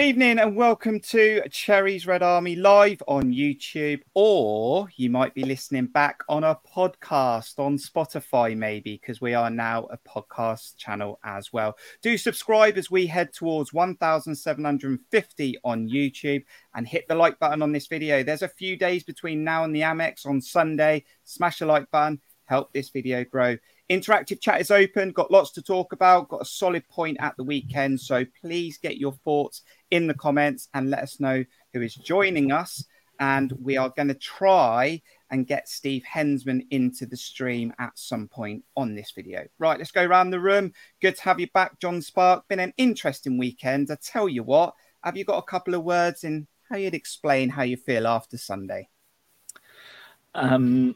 Good evening and welcome to Cherries Red Army live on YouTube, or you might be listening back on a podcast on Spotify, maybe, because we are now a podcast channel as well. Do subscribe as we head towards 1,750 on YouTube and hit the like button on this video. There's a few days between now and the Amex on Sunday. Smash the like button, help this video grow. Interactive chat is open, got lots to talk about, got a solid point at the weekend. So please get your thoughts in the comments and let us know who is joining us. And we are going to try and get Steve Hensman into the stream at some point on this video. Right, let's go around the room. Good to have you back, John Spark. Been an interesting weekend. I tell you what, have you got a couple of words in how you'd explain how you feel after Sunday? Um,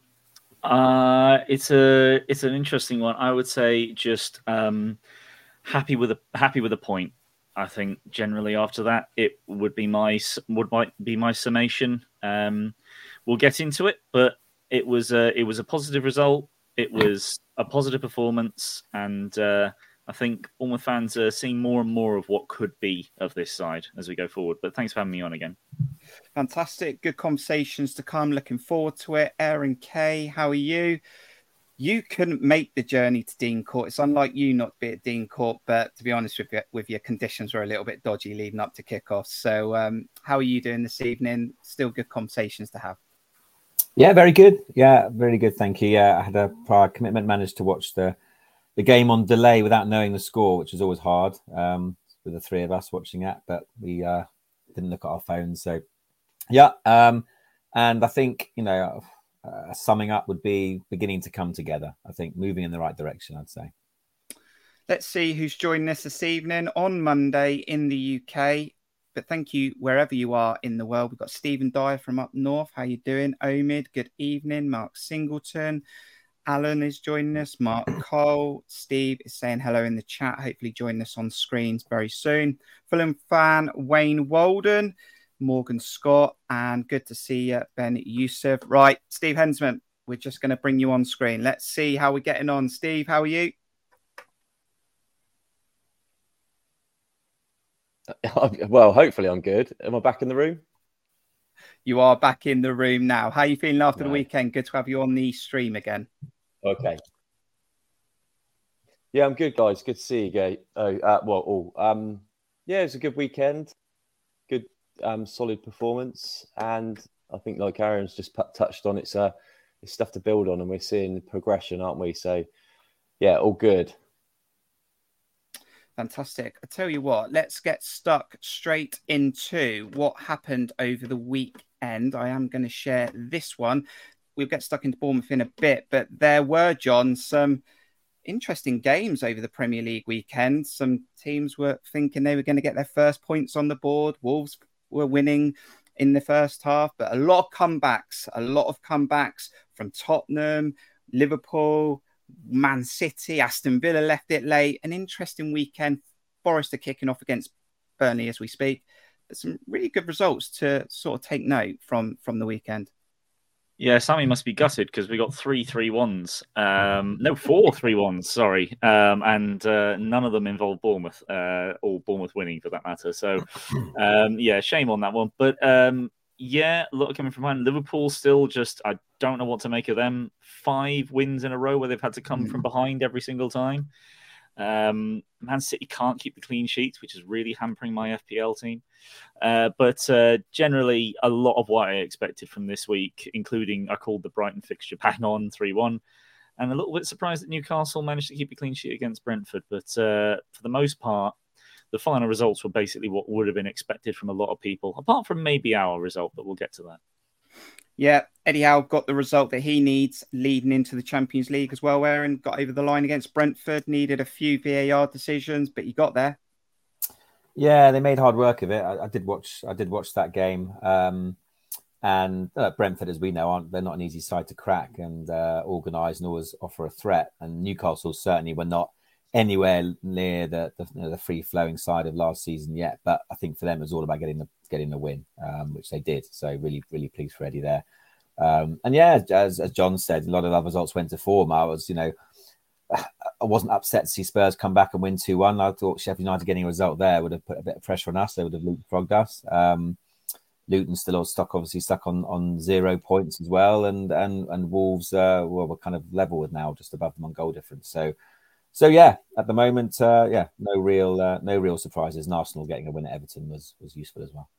uh, it's a it's an interesting one. I would say just um, happy with a happy with a point. I think generally after that it would be my would might be my summation. Um, we'll get into it, but it was a, it was a positive result. It was a positive performance, and uh, I think Bournemouth fans are seeing more and more of what could be of this side as we go forward. But thanks for having me on again. Fantastic. Good conversations to come. Looking forward to it. Aaron K, how are you? You couldn't make the journey to Dean Court. It's unlike you not to be at Dean Court, but to be honest with you, with your conditions were a little bit dodgy leading up to kickoff. So, um, how are you doing this evening? Still good conversations to have. Yeah, very good. Yeah, very good. Thank you. Yeah, I had a prior commitment, managed to watch the the game on delay without knowing the score, which is always hard um, with the three of us watching it. But we uh, didn't look at our phones, so yeah. Um, and I think you know, uh, summing up would be beginning to come together. I think moving in the right direction. I'd say. Let's see who's joining us this evening on Monday in the UK. But thank you wherever you are in the world. We've got Stephen Dyer from up north. How you doing, Omid? Good evening, Mark Singleton. Alan is joining us. Mark Cole, Steve is saying hello in the chat. Hopefully, join us on screens very soon. Fulham fan Wayne Walden, Morgan Scott, and good to see you, Ben Yusuf. Right, Steve Hensman, we're just going to bring you on screen. Let's see how we're getting on. Steve, how are you? Well, hopefully, I'm good. Am I back in the room? You are back in the room now. How are you feeling after the weekend? Good to have you on the stream again. Okay. Yeah, I'm good, guys. Good to see you, Gay. Oh, uh, well, all. Um, yeah, it was a good weekend. Good, um, solid performance, and I think, like Aaron's just touched on, it's uh, it's stuff to build on, and we're seeing progression, aren't we? So, yeah, all good. Fantastic. I tell you what, let's get stuck straight into what happened over the weekend. I am going to share this one we'll get stuck into Bournemouth in a bit, but there were, John, some interesting games over the Premier League weekend. Some teams were thinking they were going to get their first points on the board. Wolves were winning in the first half, but a lot of comebacks, a lot of comebacks from Tottenham, Liverpool, Man City, Aston Villa left it late. An interesting weekend. Forest are kicking off against Burnley as we speak. But some really good results to sort of take note from from the weekend. Yeah, Sammy must be gutted because we got three three ones. Um, no, four three ones. Sorry, um, and uh, none of them involve Bournemouth, uh, or Bournemouth winning for that matter. So, um, yeah, shame on that one. But um, yeah, look coming from behind. Liverpool still just I don't know what to make of them. Five wins in a row where they've had to come mm. from behind every single time. Um, Man City can't keep the clean sheets, which is really hampering my FPL team. Uh, but uh, generally, a lot of what I expected from this week, including I called the Brighton fixture bang on 3 1. And a little bit surprised that Newcastle managed to keep a clean sheet against Brentford. But uh, for the most part, the final results were basically what would have been expected from a lot of people, apart from maybe our result, but we'll get to that. Yeah, Eddie Howe got the result that he needs leading into the Champions League as well, Aaron. Got over the line against Brentford, needed a few VAR decisions, but he got there. Yeah, they made hard work of it. I, I did watch. I did watch that game. Um, and uh, Brentford, as we know, aren't they're not an easy side to crack and uh, organise and always offer a threat. And Newcastle certainly were not anywhere near the the, you know, the free flowing side of last season yet. But I think for them it was all about getting the getting the win, um, which they did. So really, really pleased for Eddie there. Um, and yeah, as, as John said, a lot of other results went to form. I was, you know, I wasn't upset to see Spurs come back and win 2 1. I thought Sheffield United getting a result there would have put a bit of pressure on us. They would have leapfrogged us. Um, Luton still stuck, obviously stuck on, on zero points as well, and and and Wolves uh, well, we're kind of level with now, just above them on goal difference. So, so yeah, at the moment, uh, yeah, no real uh, no real surprises. And Arsenal getting a win at Everton was was useful as well.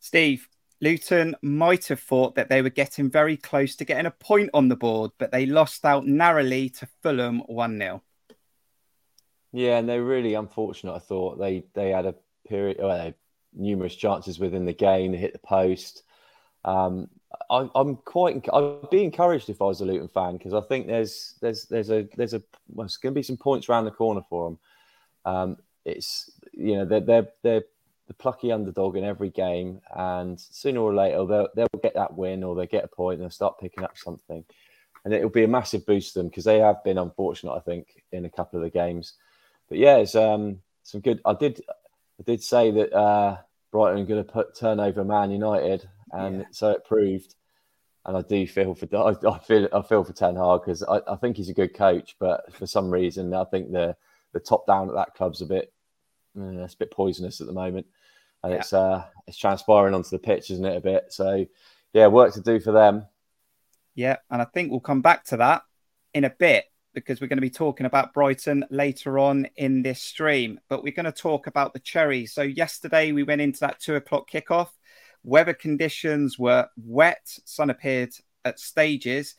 Steve, Luton might have thought that they were getting very close to getting a point on the board, but they lost out narrowly to Fulham 1 0. Yeah, and they're really unfortunate. I thought they they had a period, well, they had numerous chances within the game. They hit the post. Um, I, am quite. I'd be encouraged if I was a Luton fan because I think there's there's there's a there's a well, going to be some points around the corner for them. Um, it's you know they're they're they're the plucky underdog in every game, and sooner or later they'll they'll get that win or they get a point and they'll start picking up something, and it'll be a massive boost to them because they have been unfortunate, I think, in a couple of the games. But yeah, it's um some good. I did I did say that uh, Brighton are going to put turnover Man United, and yeah. so it proved. And I do feel for I, I feel I feel for Ten Hag because I, I think he's a good coach, but for some reason I think the the top down at that club's a bit uh, it's a bit poisonous at the moment and yeah. it's uh, it's transpiring onto the pitch, isn't it? A bit. So yeah, work to do for them. Yeah, and I think we'll come back to that in a bit because we're going to be talking about Brighton later on in this stream. But we're going to talk about the Cherries. So yesterday we went into that two o'clock kickoff. Weather conditions were wet. Sun appeared at stages,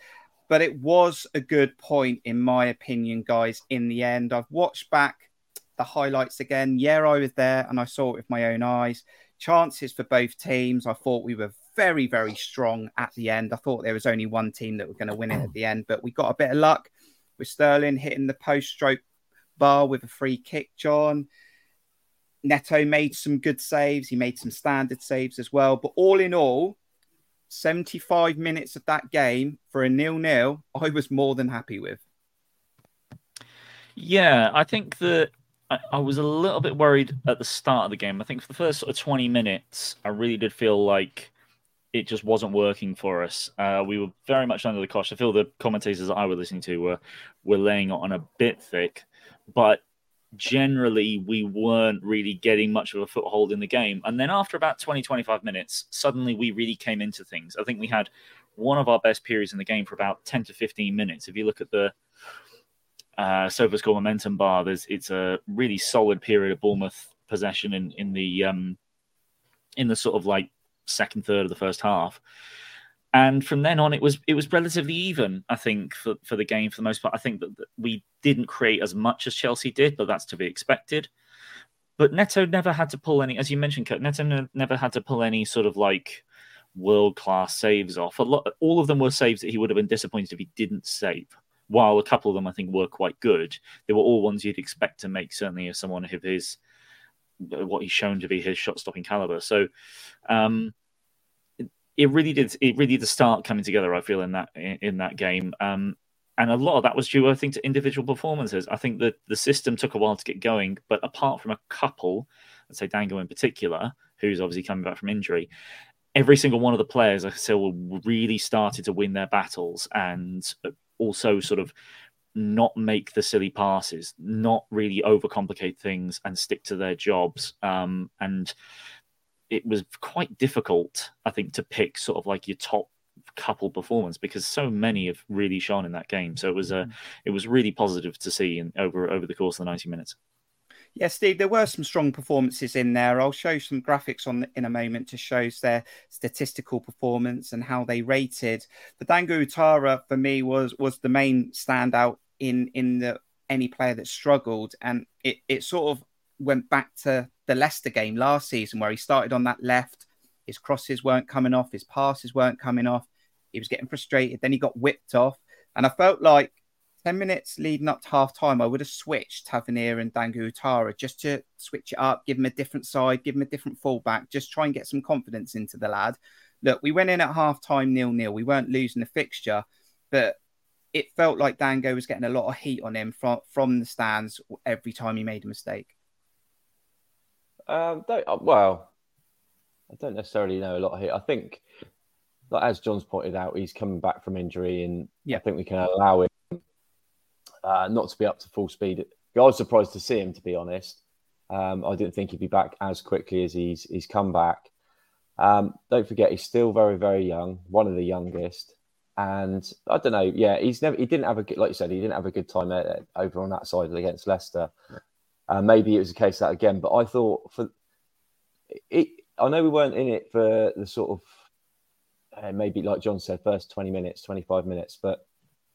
but it was a good point in my opinion, guys. In the end, I've watched back the highlights again. Yeah, I was there and I saw it with my own eyes. Chances for both teams. I thought we were very, very strong at the end. I thought there was only one team that were going to win it at the end, but we got a bit of luck with Sterling hitting the post stroke bar with a free kick, John. Neto made some good saves. He made some standard saves as well. But all in all, 75 minutes of that game for a nil nil, I was more than happy with. Yeah, I think that I, I, was a little bit worried at the start of the game. I think for the first sort of 20 minutes, I really did feel like it just wasn't working for us. Uh, we were very much under the cosh. I feel the commentators that I was listening to were were laying on a bit thick, but generally we weren't really getting much of a foothold in the game. And then after about 20, 25 minutes, suddenly we really came into things. I think we had one of our best periods in the game for about 10 to 15 minutes. If you look at the uh, SofaScore momentum bar, there's it's a really solid period of Bournemouth possession in in the um, in the sort of like second third of the first half. And from then on, it was it was relatively even. I think for, for the game for the most part. I think that, we didn't create as much as Chelsea did, but that's to be expected. But Neto never had to pull any, as you mentioned, Kurt. Neto never had to pull any sort of like world class saves off. A lot, all of them were saves that he would have been disappointed if he didn't save while a couple of them I think were quite good, they were all ones you'd expect to make certainly as someone of his what he's shown to be his shot stopping caliber. So um, it, really did it really did start coming together. I feel in that in, in that game. Um, and a lot of that was due, I think, to individual performances. I think that the system took a while to get going, but apart from a couple, let's say Dango in particular, who's obviously coming back from injury, every single one of the players, I feel, really started to win their battles and also sort of not make the silly passes, not really overcomplicate things, and stick to their jobs. Um, and it was quite difficult, I think, to pick sort of like your top couple performance because so many have really shone in that game. So it was a, mm-hmm. it was really positive to see in, over over the course of the ninety minutes. Yeah, Steve, there were some strong performances in there. I'll show some graphics on in a moment to show their statistical performance and how they rated. The Dango Ouattara for me was was the main standout in in the any player that struggled, and it it sort of went back to the Leicester game last season where he started on that left. His crosses weren't coming off, his passes weren't coming off. He was getting frustrated. Then he got whipped off, and I felt like 10 minutes leading up to half time, I would have switched Tavernier and Dango Ouattara just to switch it up, give him a different side, give him a different fullback, just try and get some confidence into the lad. Look, we went in at half time nil nil. We weren't losing the fixture, but it felt like Dango was getting a lot of heat on him from, from the stands every time he made a mistake. Um, uh, well, I don't necessarily know a lot here. I think, like, as John's pointed out, he's coming back from injury, and yeah. I think we can allow him uh, not to be up to full speed. I was surprised to see him, to be honest. Um, I didn't think he'd be back as quickly as he's he's come back. Um, don't forget, he's still very very young, one of the youngest, and I don't know. Yeah, he's never he didn't have a good, like you said, he didn't have a good time at, over on that side against Leicester. Uh, maybe it was a case of that again, but I thought for it, I know we weren't in it for the sort of uh, maybe like John said, first twenty minutes, twenty five minutes, but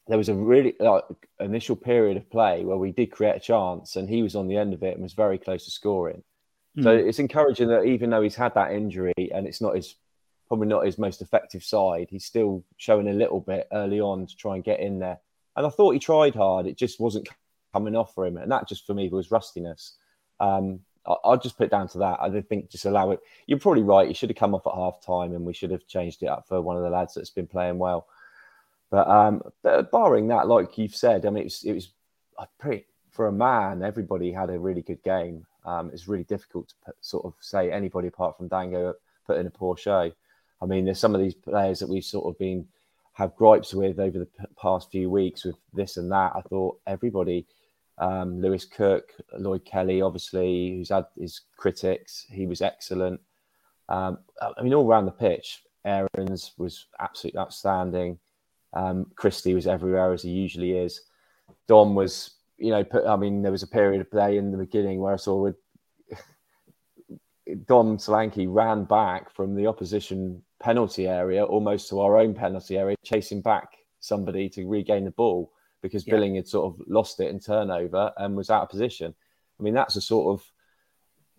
there was a really like initial period of play where we did create a chance, and he was on the end of it and was very close to scoring. Mm. So hmm. it's encouraging that even though he's had that injury and it's not his probably not his most effective side, he's still showing a little bit early on to try and get in there. And I thought he tried hard; it just wasn't coming off for him, and that just for me was rustiness. Um, I'll just put it down to that. I think just allow it. You're probably right. He should have come off at half time, and we should have changed it up for one of the lads that's been playing well. But um, barring that, like you've said, I mean, it was, it was pretty for a man. Everybody had a really good game. Um, it's really difficult to put, sort of say anybody apart from Dango put in a poor show. I mean, there's some of these players that we've sort of been have gripes with over the past few weeks with this and that. I thought everybody, um, Lewis Cook, Lloyd Kelly, obviously, who's had his critics, he was excellent. Um, I mean, all around the pitch, Aarons was absolutely outstanding. Um, Christie was everywhere as he usually is. Dom was, you know, put, I mean, there was a period of play in the beginning where I saw with Dom Solanke ran back from the opposition penalty area almost to our own penalty area, chasing back somebody to regain the ball because yeah. Billing had sort of lost it in turnover and was out of position. I mean, that's a sort of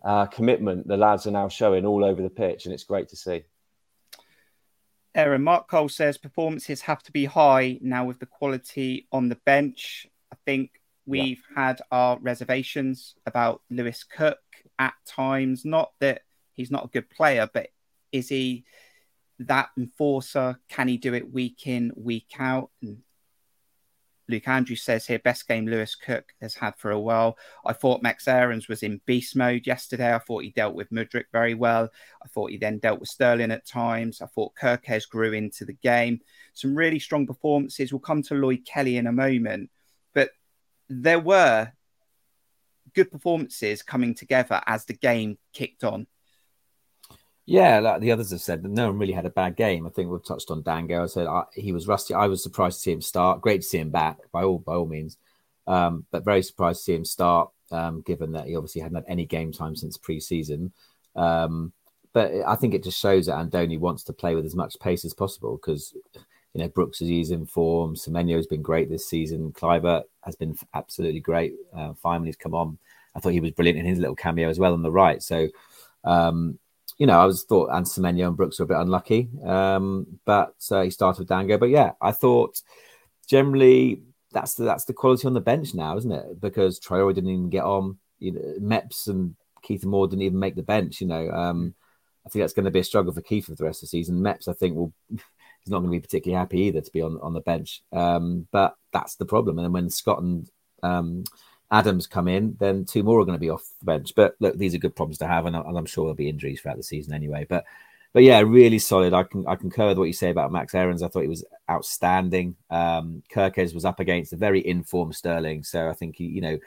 uh, commitment the lads are now showing all over the pitch, and it's great to see. Aaron Mark Cole says performances have to be high now with the quality on the bench. I think we've yeah. had our reservations about Lewis Cook at times. Not that he's not a good player, but is he that enforcer? Can he do it week in, week out? And Luke Andrews says here, best game Lewis Cook has had for a while. I thought Max Aarons was in beast mode yesterday. I thought he dealt with Mudryk very well. I thought he then dealt with Sterling at times. I thought Kerkez grew into the game. Some really strong performances. We'll come to Lloyd Kelly in a moment. But there were good performances coming together as the game kicked on. Yeah, like the others have said, no one really had a bad game. I think we've touched on Dango. I said he was rusty. I was surprised to see him start. Great to see him back by all by all means, um, but very surprised to see him start, um, given that he obviously hadn't had any game time since pre-season. Um, but I think it just shows that Andoni wants to play with as much pace as possible because you know Brooks is in form. Semenyo has been great this season. Kluivert has been absolutely great. Uh, finally, he's come on. I thought he was brilliant in his little cameo as well on the right. So. Um, you know, I was thought and and Brooks were a bit unlucky, um, but uh, he started with Dango. But yeah, I thought generally that's the that's the quality on the bench now, isn't it? Because Traore didn't even get on. You know, Mepps and Kieffer Moore didn't even make the bench. You know, um, I think that's going to be a struggle for Kieffer for the rest of the season. Meps, I think, will he's not going to be particularly happy either to be on on the bench. Um, but that's the problem. And then when Scott and um, Adams come in, then two more are going to be off the bench. But look, these are good problems to have, and I'm sure there'll be injuries throughout the season anyway. But but yeah, really solid. I can I concur with what you say about Max Aarons. I thought he was outstanding. Um, Kerkez was up against a very informed Sterling, so I think he, you know,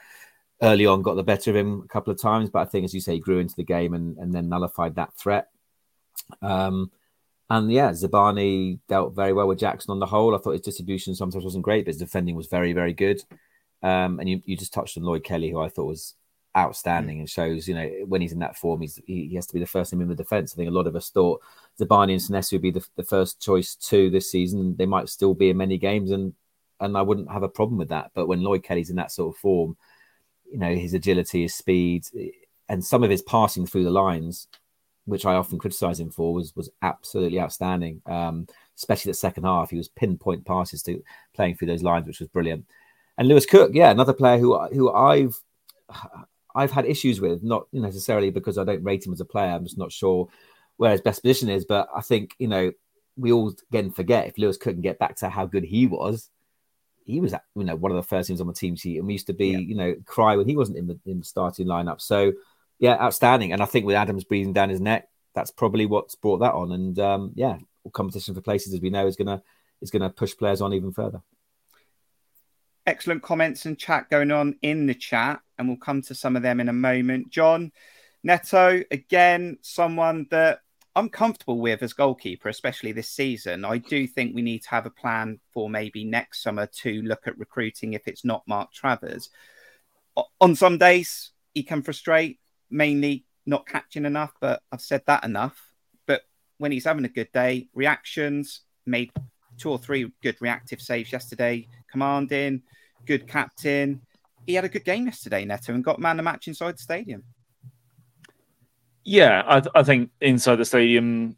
early on got the better of him a couple of times. But I think, as you say, he grew into the game and, and then nullified that threat. Um, and yeah, Zabarnyi dealt very well with Jackson on the whole. I thought his distribution sometimes wasn't great, but his defending was very, very good. Um, and you, you just touched on Lloyd Kelly, who I thought was outstanding and shows, you know, when he's in that form, he's, he, he has to be the first name in the defence. I think a lot of us thought Zabarnyi and Senesi would be the, the first choice two this season. They might still be in many games, and and I wouldn't have a problem with that. But when Lloyd Kelly's in that sort of form, you know, his agility, his speed, and some of his passing through the lines, which I often criticise him for, was was absolutely outstanding. Um, especially the second half, he was pinpoint passes to playing through those lines, which was brilliant. And Lewis Cook, yeah, another player who who I've I've had issues with, not necessarily because I don't rate him as a player. I'm just not sure where his best position is. But I think you know we all again forget if Lewis Cook can get back to how good he was. He was, you know, one of the first teams on the team sheet, and we used to be, yeah. you know, cry when he wasn't in the in the starting lineup. So, yeah, outstanding. And I think with Adams breathing down his neck, that's probably what's brought that on. And um, yeah, competition for places, as we know, is gonna is gonna push players on even further. Excellent comments and chat going on in the chat, and we'll come to some of them in a moment. John Neto, again, someone that I'm comfortable with as goalkeeper, especially this season. I do think we need to have a plan for maybe next summer to look at recruiting if it's not Mark Travers. On some days, he can frustrate, mainly not catching enough, but I've said that enough. But when he's having a good day, reactions, made two or three good reactive saves yesterday, commanding, good captain. He had a good game yesterday, Neto, and got man the match inside the stadium. Yeah, I, th- I think inside the stadium,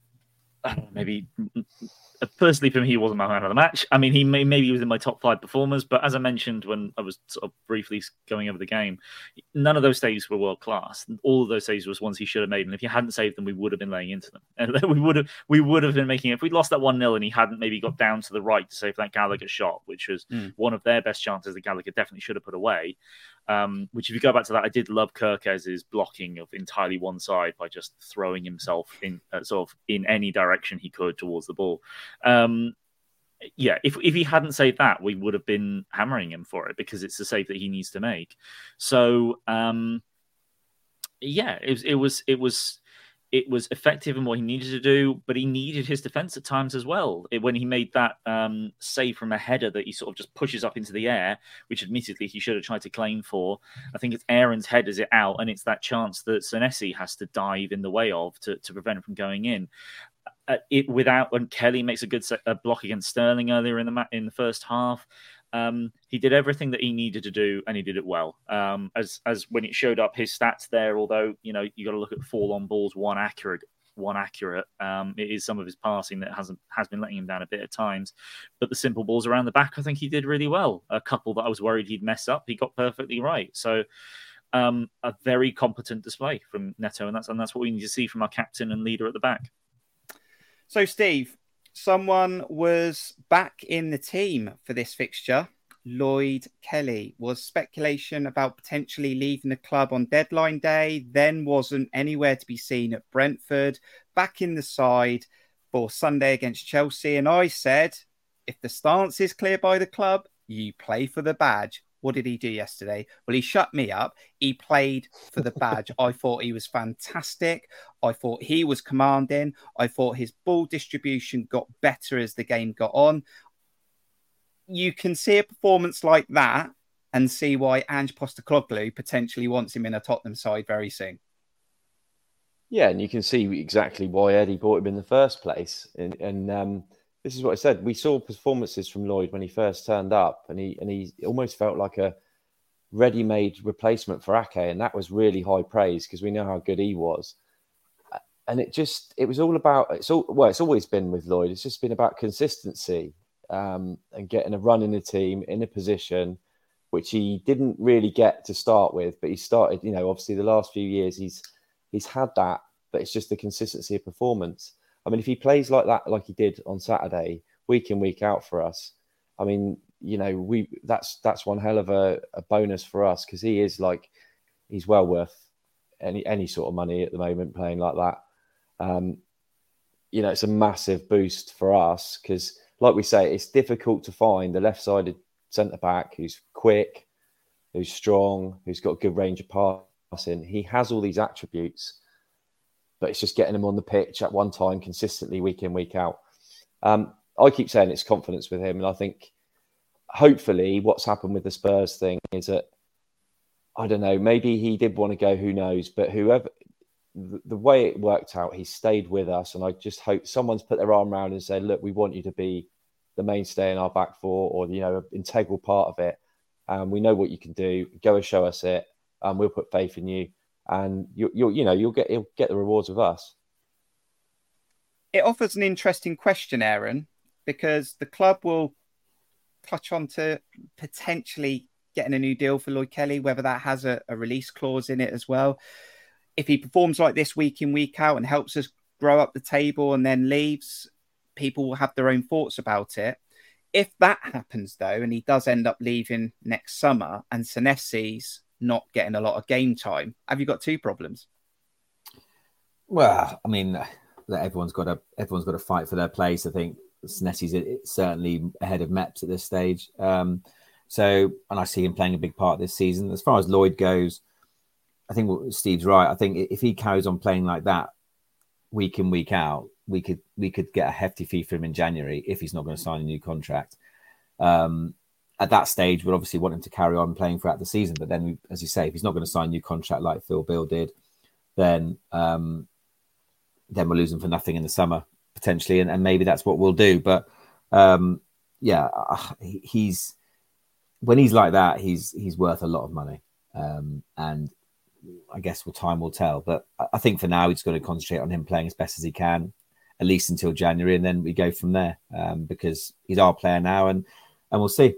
maybe personally for me, he wasn't my man of the match. I mean, he may, maybe he was in my top five performers, but as I mentioned when I was sort of briefly going over the game, none of those saves were world class. All of those saves was ones he should have made, and if he hadn't saved them, we would have been laying into them, and we would have we would have been making. If we'd lost that one 0 and he hadn't maybe got down to the right to save that Gallagher shot, which was mm. one of their best chances that Gallagher definitely should have put away, um, which, if you go back to that, I did love Kerkez's blocking of entirely one side by just throwing himself in uh, sort of in any direction he could towards the ball. Um, yeah, if if he hadn't saved that, we would have been hammering him for it because it's the save that he needs to make. So, um, yeah, it, it was it was it was effective in what he needed to do, but he needed his defense at times as well. It, when he made that um, save from a header that he sort of just pushes up into the air, which admittedly he should have tried to claim for. I think it's Aaron's head headers it out, and it's that chance that Senesi has to dive in the way of to, to prevent it from going in. Uh, it without when Kelly makes a good set, a block against Sterling earlier in the in the first half. Um, he did everything that he needed to do, and he did it well. Um, as as when it showed up his stats there, although you know you got to look at fall on balls, one accurate, one accurate. Um, it is some of his passing that hasn't has been letting him down a bit at times, but the simple balls around the back, I think he did really well. A couple that I was worried he'd mess up, he got perfectly right. So. Um, a very competent display from Neto, and that's and that's what we need to see from our captain and leader at the back. So, Steve, someone was back in the team for this fixture. Lloyd Kelly was speculation about potentially leaving the club on deadline day, then wasn't anywhere to be seen at Brentford, back in the side for Sunday against Chelsea. And I said, if the stance is clear by the club, you play for the badge. What did he do yesterday? Well, he shut me up. He played for the badge. I thought he was fantastic. I thought he was commanding. I thought his ball distribution got better as the game got on. You can see a performance like that and see why Ange Postecoglou potentially wants him in a Tottenham side very soon. Yeah, and you can see exactly why Eddie bought him in the first place. And, and um, this is what I said. We saw performances from Lloyd when he first turned up, and he and he almost felt like a ready-made replacement for Ake, and that was really high praise because we know how good he was. And it just it was all about it's all well, it's always been with Lloyd. It's just been about consistency um, and getting a run in the team in a position which he didn't really get to start with, but he started. You know, obviously the last few years he's he's had that, but it's just the consistency of performance. I mean, if he plays like that, like he did on Saturday, week in week out for us, I mean, you know, we that's that's one hell of a, a bonus for us because he is like he's well worth any any sort of money at the moment playing like that. Um, you know, it's a massive boost for us because, like we say, it's difficult to find the left-sided centre back who's quick, who's strong, who's got good range of passing. He has all these attributes but it's just getting him on the pitch at one time consistently, week in, week out. Um, I keep saying it's confidence with him, and I think hopefully what's happened with the Spurs thing is that I don't know, maybe he did want to go, who knows, but whoever the, way it worked out, he stayed with us, and I just hope someone's put their arm around and said, "Look, we want you to be the mainstay in our back four, or you know, an integral part of it. And we know what you can do. Go and show us it, and we'll put faith in you." And you you you know you'll get you'll get the rewards with us. It offers an interesting question, Aaron, because the club will clutch on to potentially getting a new deal for Lloyd Kelly, whether that has a, a release clause in it as well. If he performs like this week in, week out and helps us grow up the table and then leaves, people will have their own thoughts about it. If that happens, though, and he does end up leaving next summer and Senesi's not getting a lot of game time, have you got two problems? Well, I mean, everyone's got a everyone's got to fight for their place. I think Senesi's certainly ahead of Meps at this stage. Um, So, and I see him playing a big part this season. As far as Lloyd goes, I think Steve's right. I think if he carries on playing like that week in week out, we could we could get a hefty fee for him in January if he's not going to sign a new contract. Um, at that stage, we'd obviously want him to carry on playing throughout the season. But then, as you say, if he's not going to sign a new contract like Phil Bill did, then um, then lose him for nothing in the summer potentially, and, and maybe that's what we'll do. But um, yeah, uh, he's when he's like that, he's he's worth a lot of money, um, and I guess well, time will tell. But I think for now, he's got to concentrate on him playing as best as he can, at least until January, and then we go from there um, because he's our player now, and and we'll see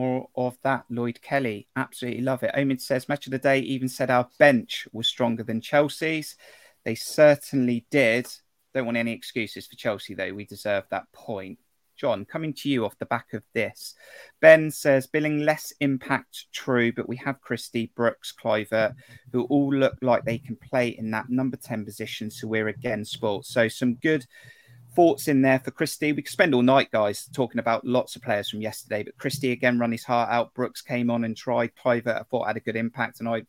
more of that. Lloyd Kelly, absolutely love it. Omid says, match of the day even said our bench was stronger than Chelsea's. They certainly did. Don't want any excuses for Chelsea, though. We deserve that point. John, coming to you off the back of this. Ben says, billing less impact, true, but we have Christie, Brooks, Kluivert, who all look like they can play in that number 10 position. So we're again sports. So some good thoughts in there for Christie. We could spend all night, guys, talking about lots of players from yesterday, but Christie again run his heart out. Brooks came on and tried. Kluivert, I thought had a good impact, and I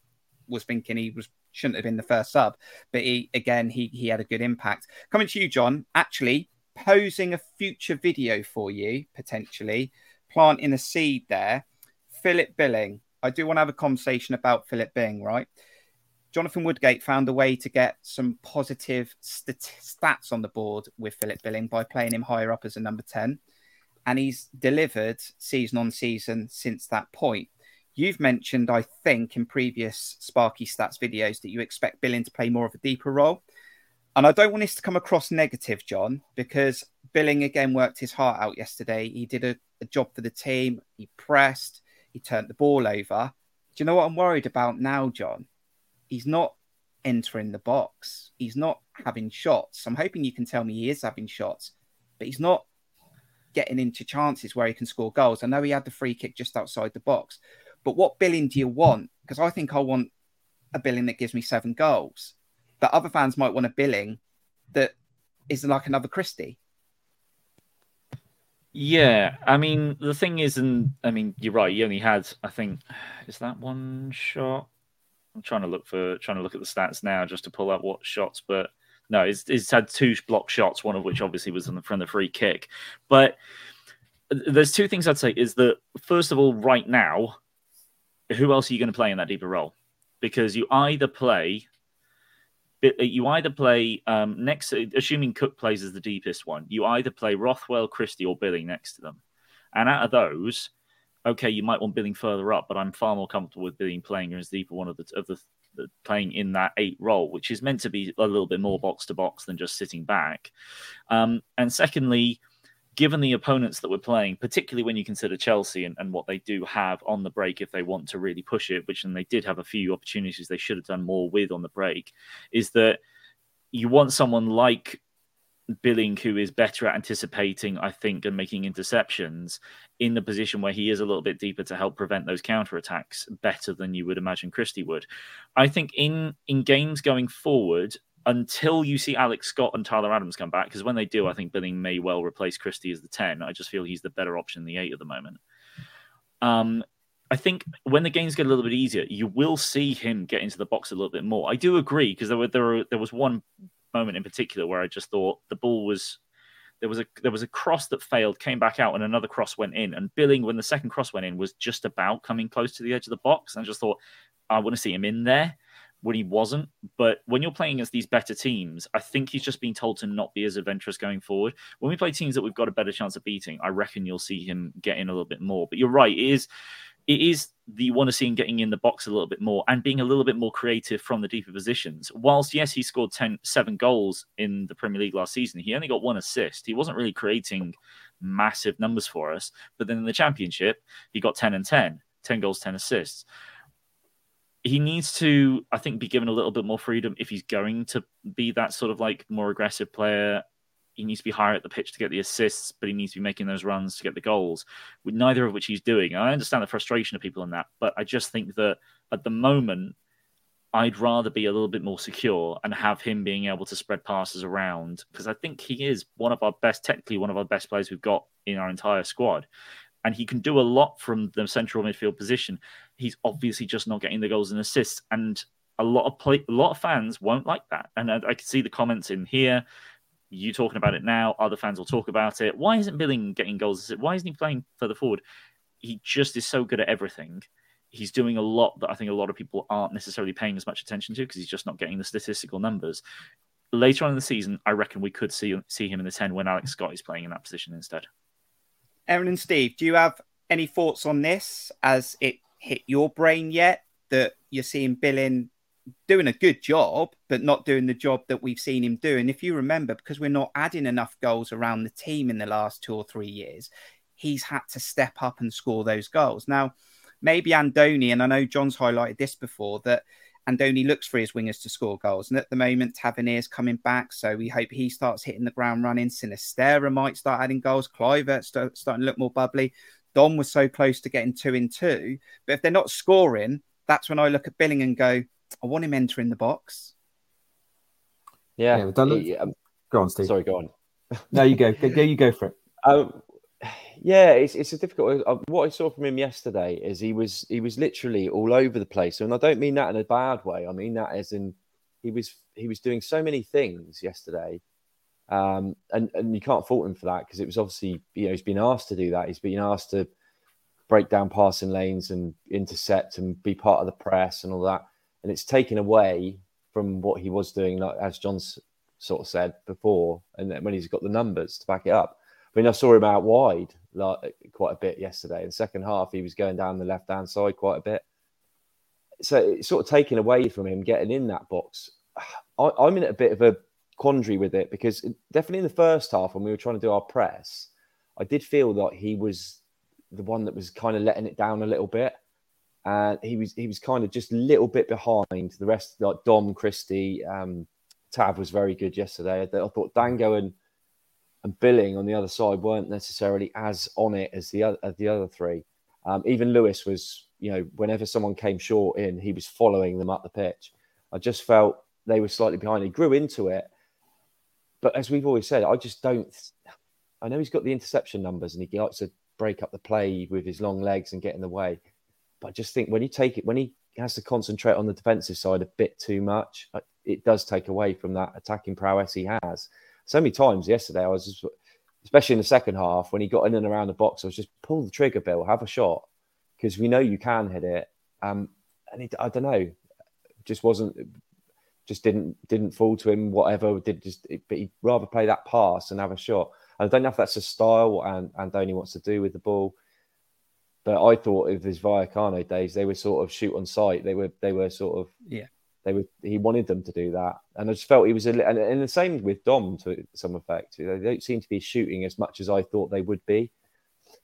was thinking he was shouldn't have been the first sub, but he again he he had a good impact. Coming to you, John. Actually, posing a future video for you potentially, planting a seed there. Philip Billing. I do want to have a conversation about Philip Billing, right? Jonathan Woodgate found a way to get some positive stats on the board with Philip Billing by playing him higher up as a number 10. And he's delivered season on season since that point. You've mentioned, I think, in previous Sparky Stats videos that you expect Billing to play more of a deeper role. And I don't want this to come across negative, John, because Billing again worked his heart out yesterday. He did a, a job for the team, he pressed, he turned the ball over. Do you know what I'm worried about now, John? He's not entering the box. He's not having shots. I'm hoping you can tell me he is having shots, but he's not getting into chances where he can score goals. I know he had the free kick just outside the box, but what billing do you want? Because I think I want a billing that gives me seven goals, but other fans might want a billing that is like another Christie. Yeah, I mean the thing is, and I mean you're right. He only had, I think, is that one shot? I'm trying to look for trying to look at the stats now just to pull out what shots, but no, he's, he's had two block shots, one of which obviously was the from the free kick. But there's two things I'd say is that first of all, right now, who else are you going to play in that deeper role? Because you either play you either play um, next, assuming Cook plays as the deepest one, you either play Rothwell, Christie, or Billy next to them. And out of those, okay, you might want Billing further up, but I'm far more comfortable with Billing playing as deeper one of the of the, the, playing in that eight role, which is meant to be a little bit more box to box than just sitting back. Um, and secondly, given the opponents that we're playing, particularly when you consider Chelsea and, and what they do have on the break if they want to really push it, which and they did have a few opportunities they should have done more with on the break, is that you want someone like Billing, who is better at anticipating, I think, and making interceptions in the position where he is a little bit deeper to help prevent those counter attacks better than you would imagine Christie would. I think in in games going forward, until you see Alex Scott and Tyler Adams come back, because when they do, I think Billing may well replace Christie as the 10. I just feel he's the better option the 8 at the moment. Um, I think when the games get a little bit easier, you will see him get into the box a little bit more. I do agree because there were there were, there was one moment in particular where I just thought the ball was there was a there was a cross that failed, came back out, and another cross went in. And Billing, when the second cross went in, was just about coming close to the edge of the box. And I just thought, I want to see him in there when he wasn't. But when you're playing against these better teams, I think he's just being told to not be as adventurous going forward. When we play teams that we've got a better chance of beating, I reckon you'll see him get in a little bit more. But you're right, it is it is the want to see him getting in the box a little bit more and being a little bit more creative from the deeper positions. Whilst, yes, he scored 10, seven goals in the Premier League last season, he only got one assist. He wasn't really creating massive numbers for us. But then in the Championship, he got 10 and 10, 10 goals, 10 assists. He needs to, I think, be given a little bit more freedom if he's going to be that sort of like more aggressive player he needs to be higher at the pitch to get the assists, but he needs to be making those runs to get the goals, with neither of which he's doing. And I understand the frustration of people in that, but I just think that at the moment, I'd rather be a little bit more secure and have him being able to spread passes around because I think he is one of our best, technically one of our best players we've got in our entire squad. and he can do a lot from the central midfield position. He's obviously just not getting the goals and assists, and a lot of play, a lot of fans won't like that. And I, I can see the comments in here. You talking about it now, other fans will talk about it. Why isn't Billing getting goals? Why isn't he playing further forward? He just is so good at everything. He's doing a lot that I think a lot of people aren't necessarily paying as much attention to because he's just not getting the statistical numbers. Later on in the season, I reckon we could see see him in the ten when Alex Scott is playing in that position instead. Aaron and Steve, do you have any thoughts on this as it hit your brain yet? That you're seeing Billing doing a good job, but not doing the job that we've seen him do. And if you remember, because we're not adding enough goals around the team in the last two or three years, he's had to step up and score those goals. Now, maybe Andoni, and I know John's highlighted this before, that Andoni looks for his wingers to score goals. And at the moment, Tavernier's coming back. So we hope he starts hitting the ground running. Sinisterra might start adding goals. Kluivert st- starting to look more bubbly. Dom was so close to getting two in two. But if they're not scoring, that's when I look at Billing and go, I want him entering the box. Yeah. yeah done he, um, go on, Steve. Sorry, go on. no, you go. go. You go for it. Um, yeah, it's it's a difficult. Uh, what I saw from him yesterday is he was he was literally all over the place, and I don't mean that in a bad way. I mean that as in he was he was doing so many things yesterday, um, and and you can't fault him for that because it was obviously you know he's been asked to do that. He's been asked to break down passing lanes and intercept and be part of the press and all that and it's taken away from what he was doing, like as John's sort of said before, and then when he's got the numbers to back it up. I mean, I saw him out wide like, quite a bit yesterday. In the second half, he was going down the left hand side quite a bit. So it's sort of taken away from him getting in that box. I, I'm in a bit of a quandary with it because definitely in the first half when we were trying to do our press, I did feel that he was the one that was kind of letting it down a little bit and he was he was kind of just a little bit behind the rest. Like Dom Christie, um, Tav was very good yesterday. I, thought Dango and and Billing on the other side weren't necessarily as on it as the other the other three. Um, even Lewis was, you know, whenever someone came short in, he was following them up the pitch. I just felt they were slightly behind. He grew into it, but as we've always said, I just don't. I know he's got the interception numbers and he likes to break up the play with his long legs and get in the way. But I just think when you take it, when he has to concentrate on the defensive side a bit too much, it does take away from that attacking prowess he has. So many times yesterday, I was just, especially in the second half, when he got in and around the box, I was just pull the trigger, Bill, have a shot, because we know you can hit it. Um, and I don't know, just wasn't, just didn't didn't fall to him. Whatever did just, but he'd rather play that pass and have a shot. I don't know if that's a style and Andoni wants to do with the ball. But I thought of his Vallecano days, they were sort of shoot on sight. They were they were sort of yeah. They were he wanted them to do that, and I just felt he was a and, and the same with Dom to some effect. They don't seem to be shooting as much as I thought they would be.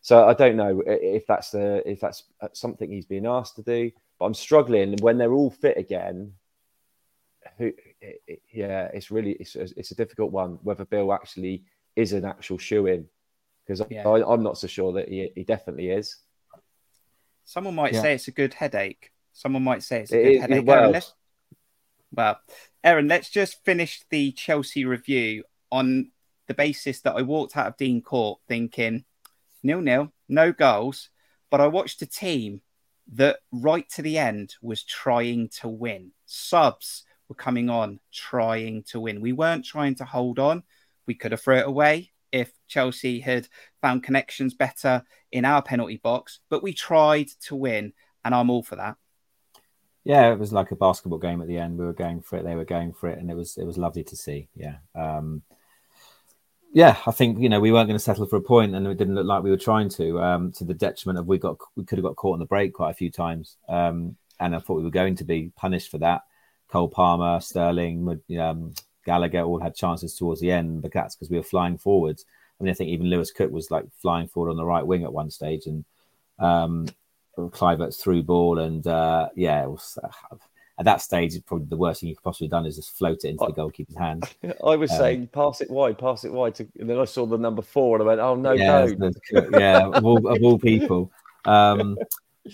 So I don't know if that's the if that's uh, something he's being asked to do. But I'm struggling when they're all fit again. Who, yeah, it's really it's, it's a difficult one whether Bill actually is an actual shoe in because yeah. I'm not so sure that he, he definitely is. Someone might yeah. say it's a good headache. Someone might say it's a good headache. Well, Aaron, let's, well, Aaron, let's just finish the Chelsea review on the basis that I walked out of Dean Court thinking nil nil, no goals, but I watched a team that right to the end was trying to win. Subs were coming on trying to win. We weren't trying to hold on. We could have thrown it away if Chelsea had found connections better in our penalty box, but we tried to win, and I'm all for that. Yeah, it was like a basketball game at the end. We were going for it, they were going for it, and it was it was lovely to see. Yeah, um, yeah, I think you know we weren't going to settle for a point, and it didn't look like we were trying to. Um, to the detriment of we got we could have got caught on the break quite a few times, um, and I thought we were going to be punished for that. Cole Palmer, Sterling, um, Gallagher all had chances towards the end, but that's because we were flying forwards. I mean, I think even Lewis Cook was like flying forward on the right wing at one stage, and um, Kluivert's through ball, and uh, yeah, it was, uh, at that stage, it's probably the worst thing you could possibly done is just float it into I, the goalkeeper's hand. I was um, saying, pass it wide, pass it wide, to, and then I saw the number four, and I went, oh no, yeah, no, yeah, of all, of all people. Um,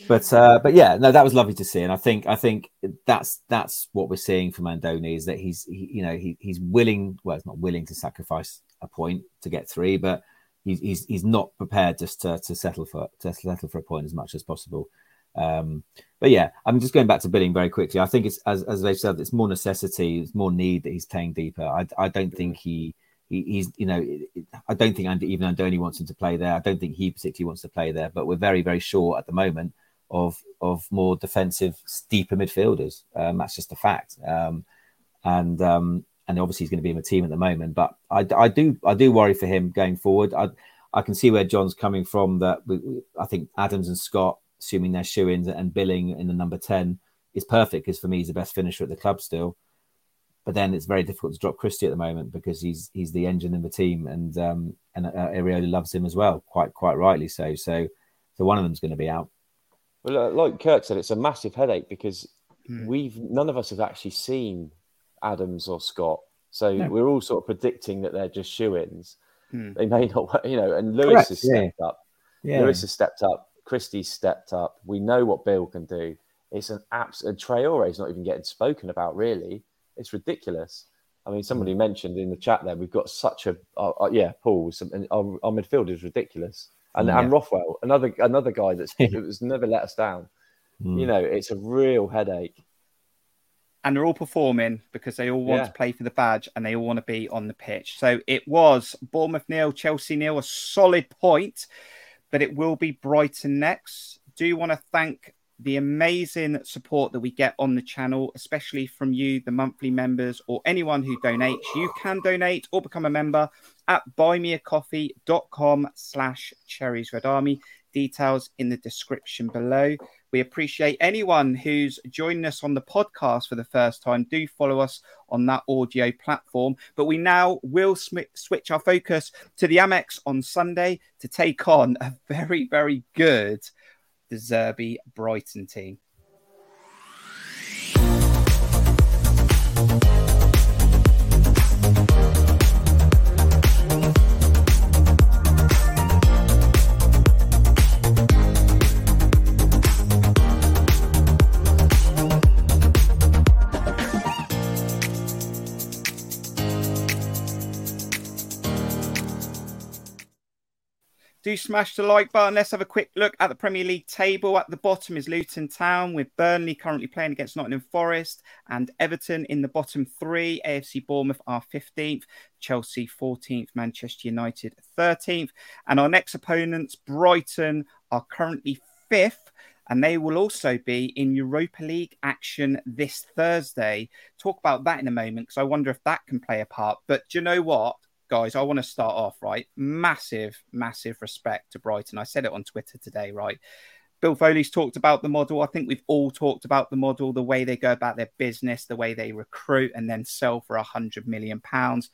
but uh, but yeah, no, that was lovely to see, and I think I think that's that's what we're seeing from Andoni is that he's he, you know he, he's willing, well, it's not willing to sacrifice a point to get three, but he's he's, he's not prepared just to, to settle for to settle for a point as much as possible. Um, but yeah, I'm just going back to Billing very quickly. I think it's as as they said, it's more necessity, it's more need that he's playing deeper. I I don't think he. He, he's, you know, I don't think Andy, even Andoni wants him to play there. I don't think he particularly wants to play there. But we're very, very short at the moment of of more defensive, deeper midfielders. Um, that's just a fact. Um, and um, and obviously he's going to be in the team at the moment. But I, I do I do worry for him going forward. I I can see where John's coming from. That I think Adams and Scott, assuming they're shoe-ins, and Billing in the number ten is perfect because for me he's the best finisher at the club still. But then it's very difficult to drop Christie at the moment because he's he's the engine in the team, and um, and uh, Iraola loves him as well, quite quite rightly so. So so one of them's going to be out. Well, uh, like Kirk said, it's a massive headache because mm. we've none of us have actually seen Adams or Scott. So no. we're all sort of predicting that they're just shoe ins. Hmm. They may not, you know, and Lewis Correct, has stepped yeah. up. Yeah. Lewis has stepped up. Christie's stepped up. We know what Bill can do. It's an absolute Traore is not even getting spoken about, really. It's ridiculous. I mean, somebody hmm. mentioned in the chat there, we've got such a, uh, uh, yeah, Paul, some, our, our, midfield is ridiculous. And, yeah. and Rothwell, another another guy that's it was never let us down. Mm. You know, it's a real headache and they're all performing because they all want yeah. to play for the badge and they all want to be on the pitch. So it was Bournemouth nil, Chelsea nil, a solid point, but it will be Brighton next. Do you want to thank the amazing support that we get on the channel, especially from you, the monthly members, or anyone who donates. You can donate or become a member at buymeacoffee.com slash cherries red army. Details in the description below. We appreciate anyone who's joining us on the podcast for the first time. Do follow us on that audio platform. But we now will sm- switch our focus to the Amex on Sunday to take on a very, very good De Zerbi Brighton team. Do smash the like button. Let's have a quick look at the Premier League table. At the bottom is Luton Town, with Burnley currently playing against Nottingham Forest and Everton in the bottom three. AFC Bournemouth are 15th, Chelsea 14th, Manchester United 13th. And our next opponents, Brighton, are currently fifth and they will also be in Europa League action this Thursday. Talk about that in a moment because I wonder if that can play a part. But do you know what? Guys, I want to start off right. Massive, massive respect to Brighton. I said it on Twitter today, right? Bill Foley's talked about the model. I think we've all talked about the model, the way they go about their business, the way they recruit and then sell for a hundred million pounds.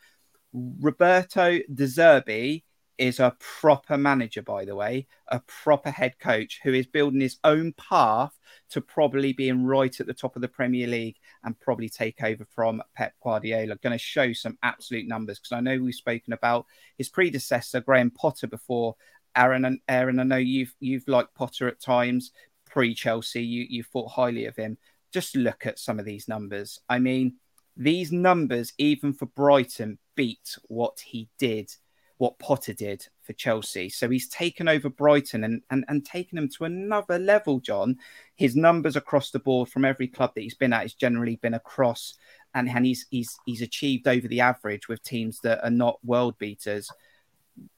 Roberto De Zerbi is a proper manager, by the way, a proper head coach who is building his own path to probably being right at the top of the Premier League and probably take over from Pep Guardiola. Going to show some absolute numbers because I know we've spoken about his predecessor Graham Potter before. Aaron and Aaron, I know you've you've liked Potter at times pre Chelsea. You you thought highly of him. Just look at some of these numbers. I mean, these numbers, even for Brighton, beat what he did what Potter did for Chelsea. So he's taken over Brighton and, and, and taken them to another level, John. His numbers across the board from every club that he's been at has generally been across and, and he's he's he's achieved over the average with teams that are not world beaters.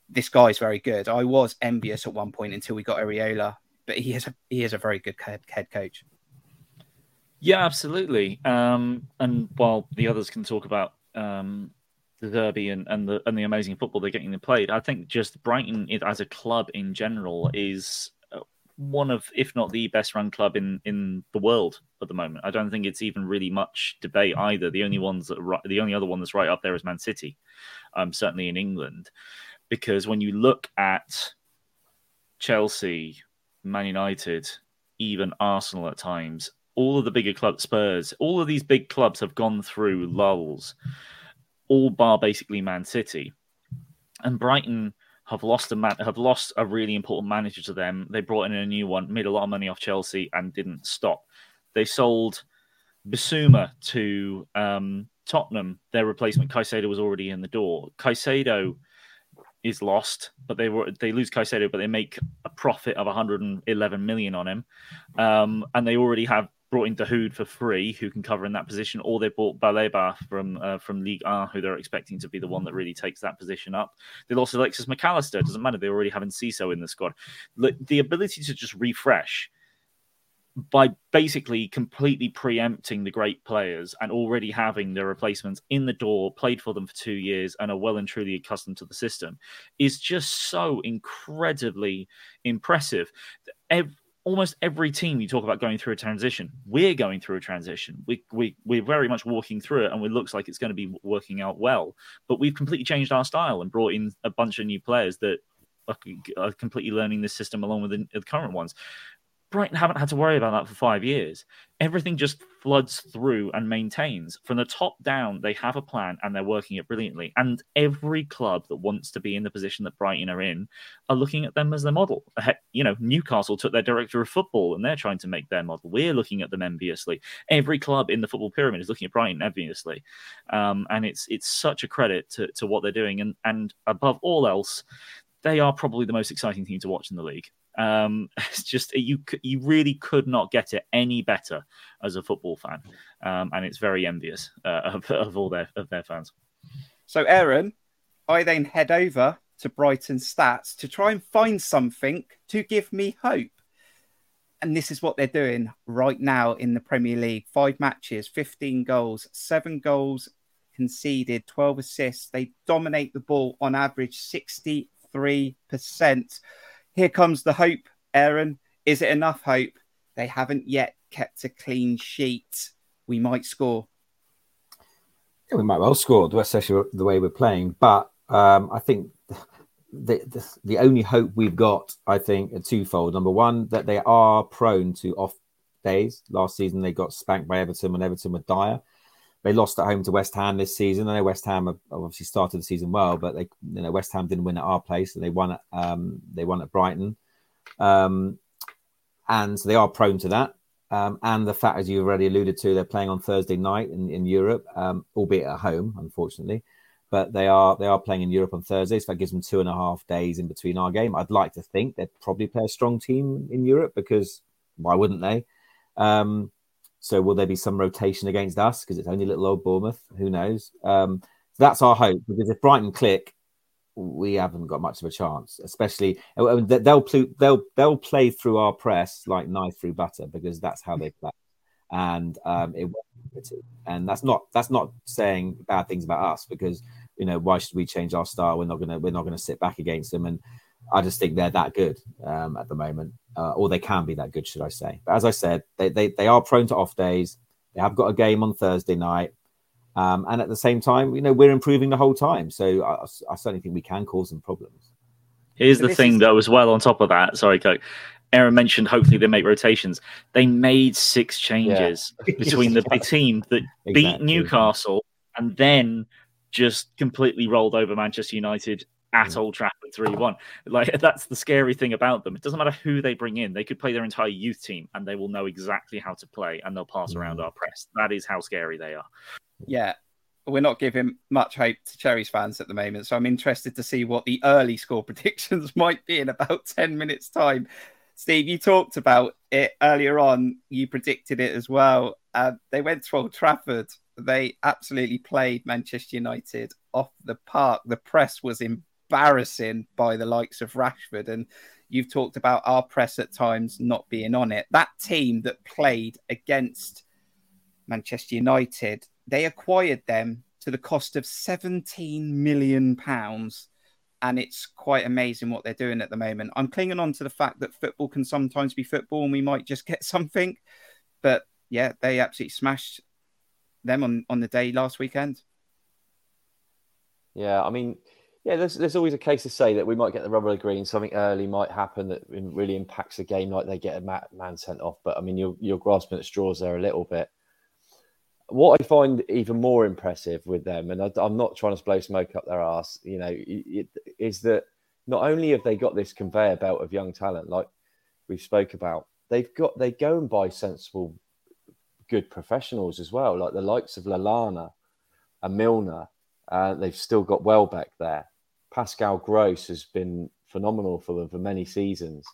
This guy's very good. I was envious at one point until we got Iraola, but he is a, he is a very good head, head coach. Yeah, absolutely. Um, and while the others can talk about um, the derby and, and the and the amazing football they're getting played. I think just Brighton as a club in general is uh, one of, if not the best run club in in the world at the moment. I don't think it's even really much debate either. The only ones that the only other one that's right up there is Man City, um, certainly in England, because when you look at Chelsea, Man United, even Arsenal at times, all of the bigger clubs, Spurs, all of these big clubs have gone through lulls all bar basically Man City. And Brighton have lost a man, have lost a really important manager to them. They brought in a new one, made a lot of money off Chelsea, and didn't stop. They sold Bissouma to um, Tottenham. Their replacement Caicedo was already in the door. Caicedo is lost, but they were they lose Caicedo, but they make a profit of 111 million on him, um, and they already have brought in Dahoud for free, who can cover in that position, or they bought Baleba from uh, from League A, who they're expecting to be the one that really takes that position up. They lost Alexis McAllister. Doesn't matter; they already have Enciso in the squad. The ability to just refresh by basically completely preempting the great players and already having their replacements in the door, played for them for two years, and are well and truly accustomed to the system is just so incredibly impressive. Every, almost every team you talk about going through a transition, we're going through a transition. We, we, we're very much walking through it, and it looks like it's going to be working out well. But we've completely changed our style and brought in a bunch of new players that are completely learning this system along with the, the current ones. Brighton haven't had to worry about that for five years. Everything just floods through and maintains. From the top down, they have a plan and they're working it brilliantly. And every club that wants to be in the position that Brighton are in are looking at them as their model. You know, Newcastle took their director of football and they're trying to make their model. We're looking at them enviously. Every club in the football pyramid is looking at Brighton enviously. Um, and it's it's such a credit to, to what they're doing. And, and above all else, they are probably the most exciting team to watch in the league. Um, it's just you you really could not get it any better as a football fan, um, and it's very envious uh, of, of all their of their fans. So, Aaron, I then head over to Brighton Stats to try and find something to give me hope. And this is what they're doing right now in the Premier League. Five matches, 15 goals, seven goals conceded, 12 assists. They dominate the ball on average 63%. Here comes the hope, Aaron. Is it enough hope? They haven't yet kept a clean sheet. We might score. Yeah, we might well score, especially the way we're playing. But um, I think the, the, the only hope we've got, I think, are twofold. Number one, that they are prone to off days. Last season, they got spanked by Everton when Everton were dire. They lost at home to West Ham this season. I know West Ham have obviously started the season well, but they, you know, West Ham didn't win at our place, and they won at um, they won at Brighton, um, and so they are prone to that. Um, and the fact, as you already alluded to, they're playing on Thursday night in, in Europe, um, albeit at home, unfortunately. But they are they are playing in Europe on Thursday, so that gives them two and a half days in between our game. I'd like to think they'd probably play a strong team in Europe because why wouldn't they? Um, so will there be some rotation against us because it's only little old Bournemouth? Who knows? Um, so that's our hope because if Brighton click, we haven't got much of a chance. Especially they'll play, they'll they'll play through our press like knife through butter because that's how they play, and um, it and that's not that's not saying bad things about us because you know why should we change our style? We're not gonna we're not gonna sit back against them and I just think they're that good um, at the moment, uh, or they can be that good, should I say? But as I said, they, they, they are prone to off days. They have got a game on Thursday night. Um, and at the same time, you know, we're improving the whole time. So I, I certainly think we can cause some problems. Here's the thing, is... though, as well, on top of that. Sorry, Coke. Aaron mentioned hopefully they make rotations. They made six changes yeah. between the team that exactly. beat Newcastle and then just completely rolled over Manchester United at Old Trafford 3 1. Like, that's the scary thing about them. It doesn't matter who they bring in, they could play their entire youth team and they will know exactly how to play and they'll pass around mm. our press. That is how scary they are. Yeah. We're not giving much hope to Cherries fans at the moment. So I'm interested to see what the early score predictions might be in about 10 minutes' time. Steve, you talked about it earlier on. You predicted it as well. Uh, they went to Old Trafford. They absolutely played Manchester United off the park. The press was in embarrassing by the likes of Rashford. And you've talked about our press at times not being on it. That team that played against Manchester United, they acquired them to the cost of 17 million pounds. And it's quite amazing what they're doing at the moment. I'm clinging on to the fact that football can sometimes be football and we might just get something. But yeah, they absolutely smashed them on, on the day last weekend. Yeah, I mean, yeah, there's, there's always a case to say that we might get the rubber green. Something early might happen that really impacts the game, like they get a man sent off. But I mean, you're, you're grasping at straws there a little bit. What I find even more impressive with them, and I, am not trying to blow smoke up their ass, you know, it, is that not only have they got this conveyor belt of young talent, like we spoke about, they've got they go and buy sensible, good professionals as well, like the likes of Lallana and Milner. Uh, they've still got Welbeck there Pascal Gross has been phenomenal for them for many seasons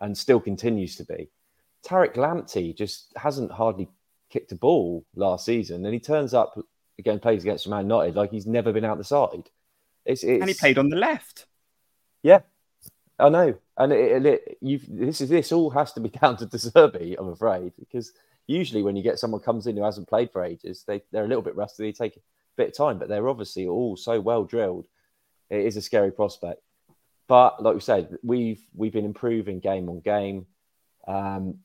and still continues to be. Tariq Lamptey just hasn't hardly kicked a ball last season, and he turns up again, plays against Man United like he's never been out the side. It's, it's... and he played on the left. Yeah, I know, and it, it, you this is this all has to be down to De Zerbi, I'm afraid, because usually when you get someone comes in who hasn't played for ages, they they're a little bit rusty. They take a bit of time, but they're obviously all so well drilled. It is a scary prospect. But like we said, we've we've been improving game on game. Um,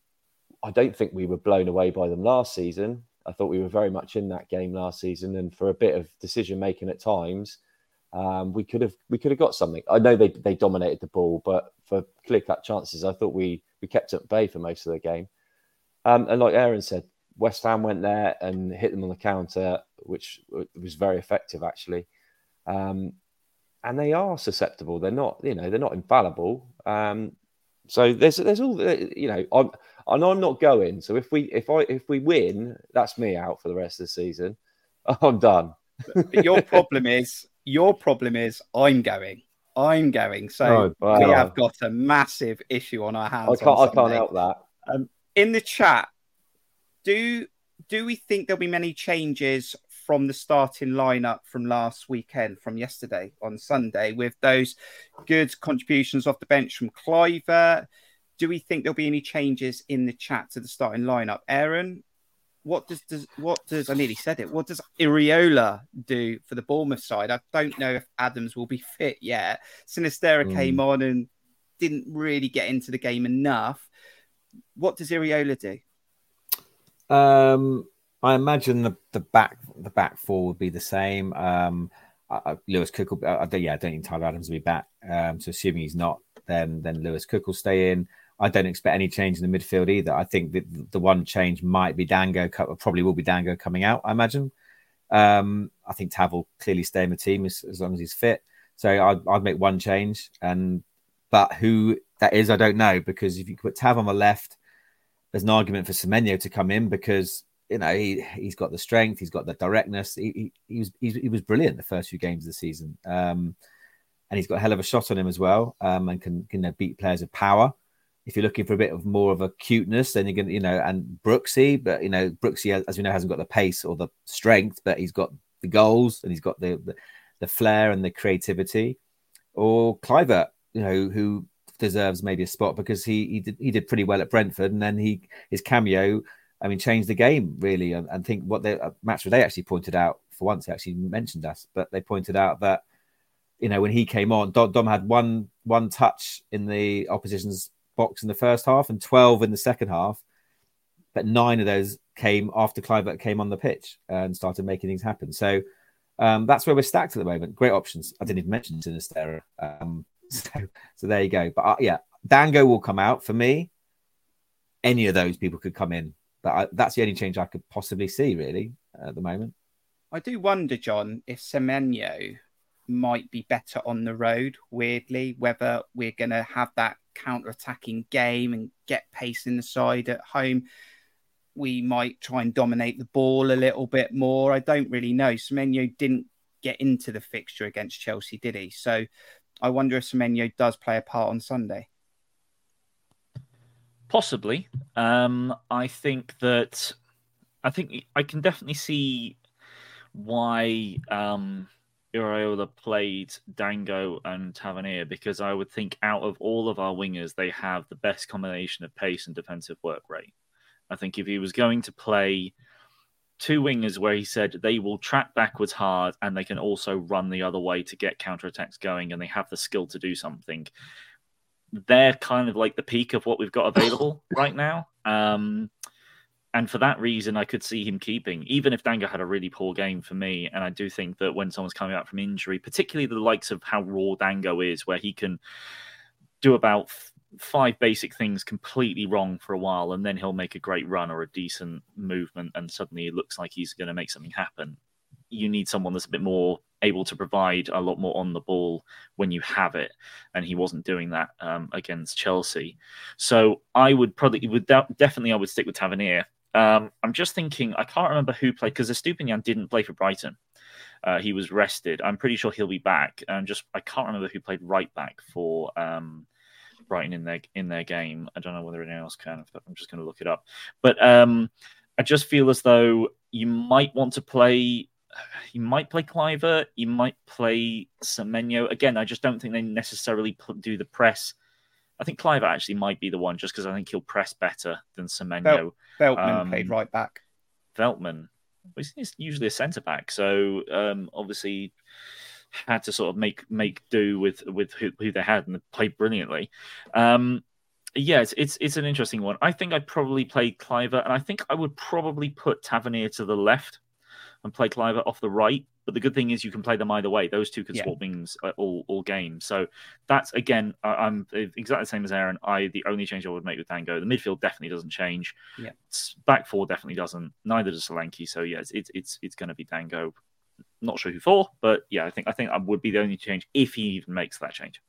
I don't think we were blown away by them last season. I thought we were very much in that game last season, and for a bit of decision making at times, um, we could have we could have got something. I know they they dominated the ball, but for clear cut chances, I thought we we kept at bay for most of the game. Um, and like Aaron said, West Ham went there and hit them on the counter, which was very effective actually. Um, and they are susceptible. They're not, you know, they're not infallible. Um, so there's there's all you know. I'm I know I'm not going. So if we if I if we win, that's me out for the rest of the season. I'm done. your problem is your problem is I'm going. I'm going. So oh, wow. we have got a massive issue on our hands. I can't. I can't help that. Um, in the chat, do do we think there'll be many changes from the starting lineup from last weekend, from yesterday on Sunday, with those good contributions off the bench from Kluivert? Do we think there'll be any changes in the chat to the starting lineup? Aaron, what does, does what does I nearly said it? What does Iraola do for the Bournemouth side? I don't know if Adams will be fit yet. Sinisterra mm. came on and didn't really get into the game enough. What does Iraola do? Um, I imagine the, the back the back four would be the same. Um, uh, Lewis Cook will. Uh, yeah, I don't think Tyler Adams will be back. Um, so assuming he's not, then then Lewis Cook will stay in. I don't expect any change in the midfield either. I think that the one change might be Dango. Probably will be Dango coming out. I imagine. Um, I think Tav will clearly stay in the team as, as long as he's fit. So I'd, I'd, make one change, and but who that is, I don't know because if you put Tav on the left, there's an argument for Semenyo to come in because you know he he's got the strength, he's got the directness. He he, he was he was brilliant the first few games of the season, um, and he's got a hell of a shot on him as well, um, and can can beat players with power. If you're looking for a bit of more of a cuteness, then you're gonna you know and Brooksy, but you know Brooksy as we know hasn't got the pace or the strength, but he's got the goals and he's got the the, the flair and the creativity. Or Kluivert, you know, who deserves maybe a spot because he he did he did pretty well at Brentford, and then he his cameo I mean, change the game really. And, and think what they uh, match they actually pointed out for once, they actually mentioned us, but they pointed out that you know when he came on, Dom, Dom had one one touch in the opposition's box in the first half and twelve in the second half, but nine of those came after Kluivert came on the pitch and started making things happen. So um, that's where we're stacked at the moment. Great options. I didn't even mention Sinisterra. Um, so, so there you go. But uh, yeah, Dango will come out for me. Any of those people could come in I, that's the only change I could possibly see really at the moment. I do wonder, John, if Semenyo might be better on the road. Weirdly, whether we're going to have that counter-attacking game and get pace in the side at home, we might try and dominate the ball a little bit more. I don't really know. Semenyo didn't get into the fixture against Chelsea, did he? So I wonder if Semenyo does play a part on Sunday. Possibly. Um, I think that I think I can definitely see why um, Iraola played Dango and Tavernier because I would think out of all of our wingers, they have the best combination of pace and defensive work rate. I think if he was going to play two wingers where he said they will track backwards hard and they can also run the other way to get counterattacks going and they have the skill to do something, they're kind of like the peak of what we've got available right now. Um, and for that reason, I could see him keeping, even if Dango had a really poor game for me. And I do think that when someone's coming out from injury, particularly the likes of how raw Dango is, where he can do about five basic things completely wrong for a while, and then he'll make a great run or a decent movement, and suddenly it looks like he's going to make something happen. You need someone that's a bit more able to provide a lot more on the ball when you have it, and he wasn't doing that um, against Chelsea. So I would probably would definitely I would stick with Tavernier. Um, I'm just thinking I can't remember who played because Estupiñán didn't play for Brighton. Uh, he was rested. I'm pretty sure he'll be back. And just I can't remember who played right back for um, Brighton in their in their game. I don't know whether anyone else can. I'm just going to look it up. But um, I just feel as though you might want to play. You might play Kluivert, You might play Semenyo. Again, I just don't think they necessarily do the press. I think Kluivert actually might be the one, just because I think he'll press better than Semenyo. Veltman um, played right back. Veltman, he's usually a centre back, so um, obviously had to sort of make make do with with who, who they had and played brilliantly. Um, yeah, it's, it's it's an interesting one. I think I'd probably play Kluivert, and I think I would probably put Tavernier to the left and play Kluivert off the right. But the good thing is you can play them either way. Those two can yeah. swap wings uh, all all game. So that's again, I'm exactly the same as Aaron. I the only change I would make with Dango. The midfield definitely doesn't change. Yeah, back four definitely doesn't. Neither does Solanke. So yeah, it's it's it's, it's going to be Dango. Not sure who for, but yeah, I think I think I would be the only change if he even makes that change.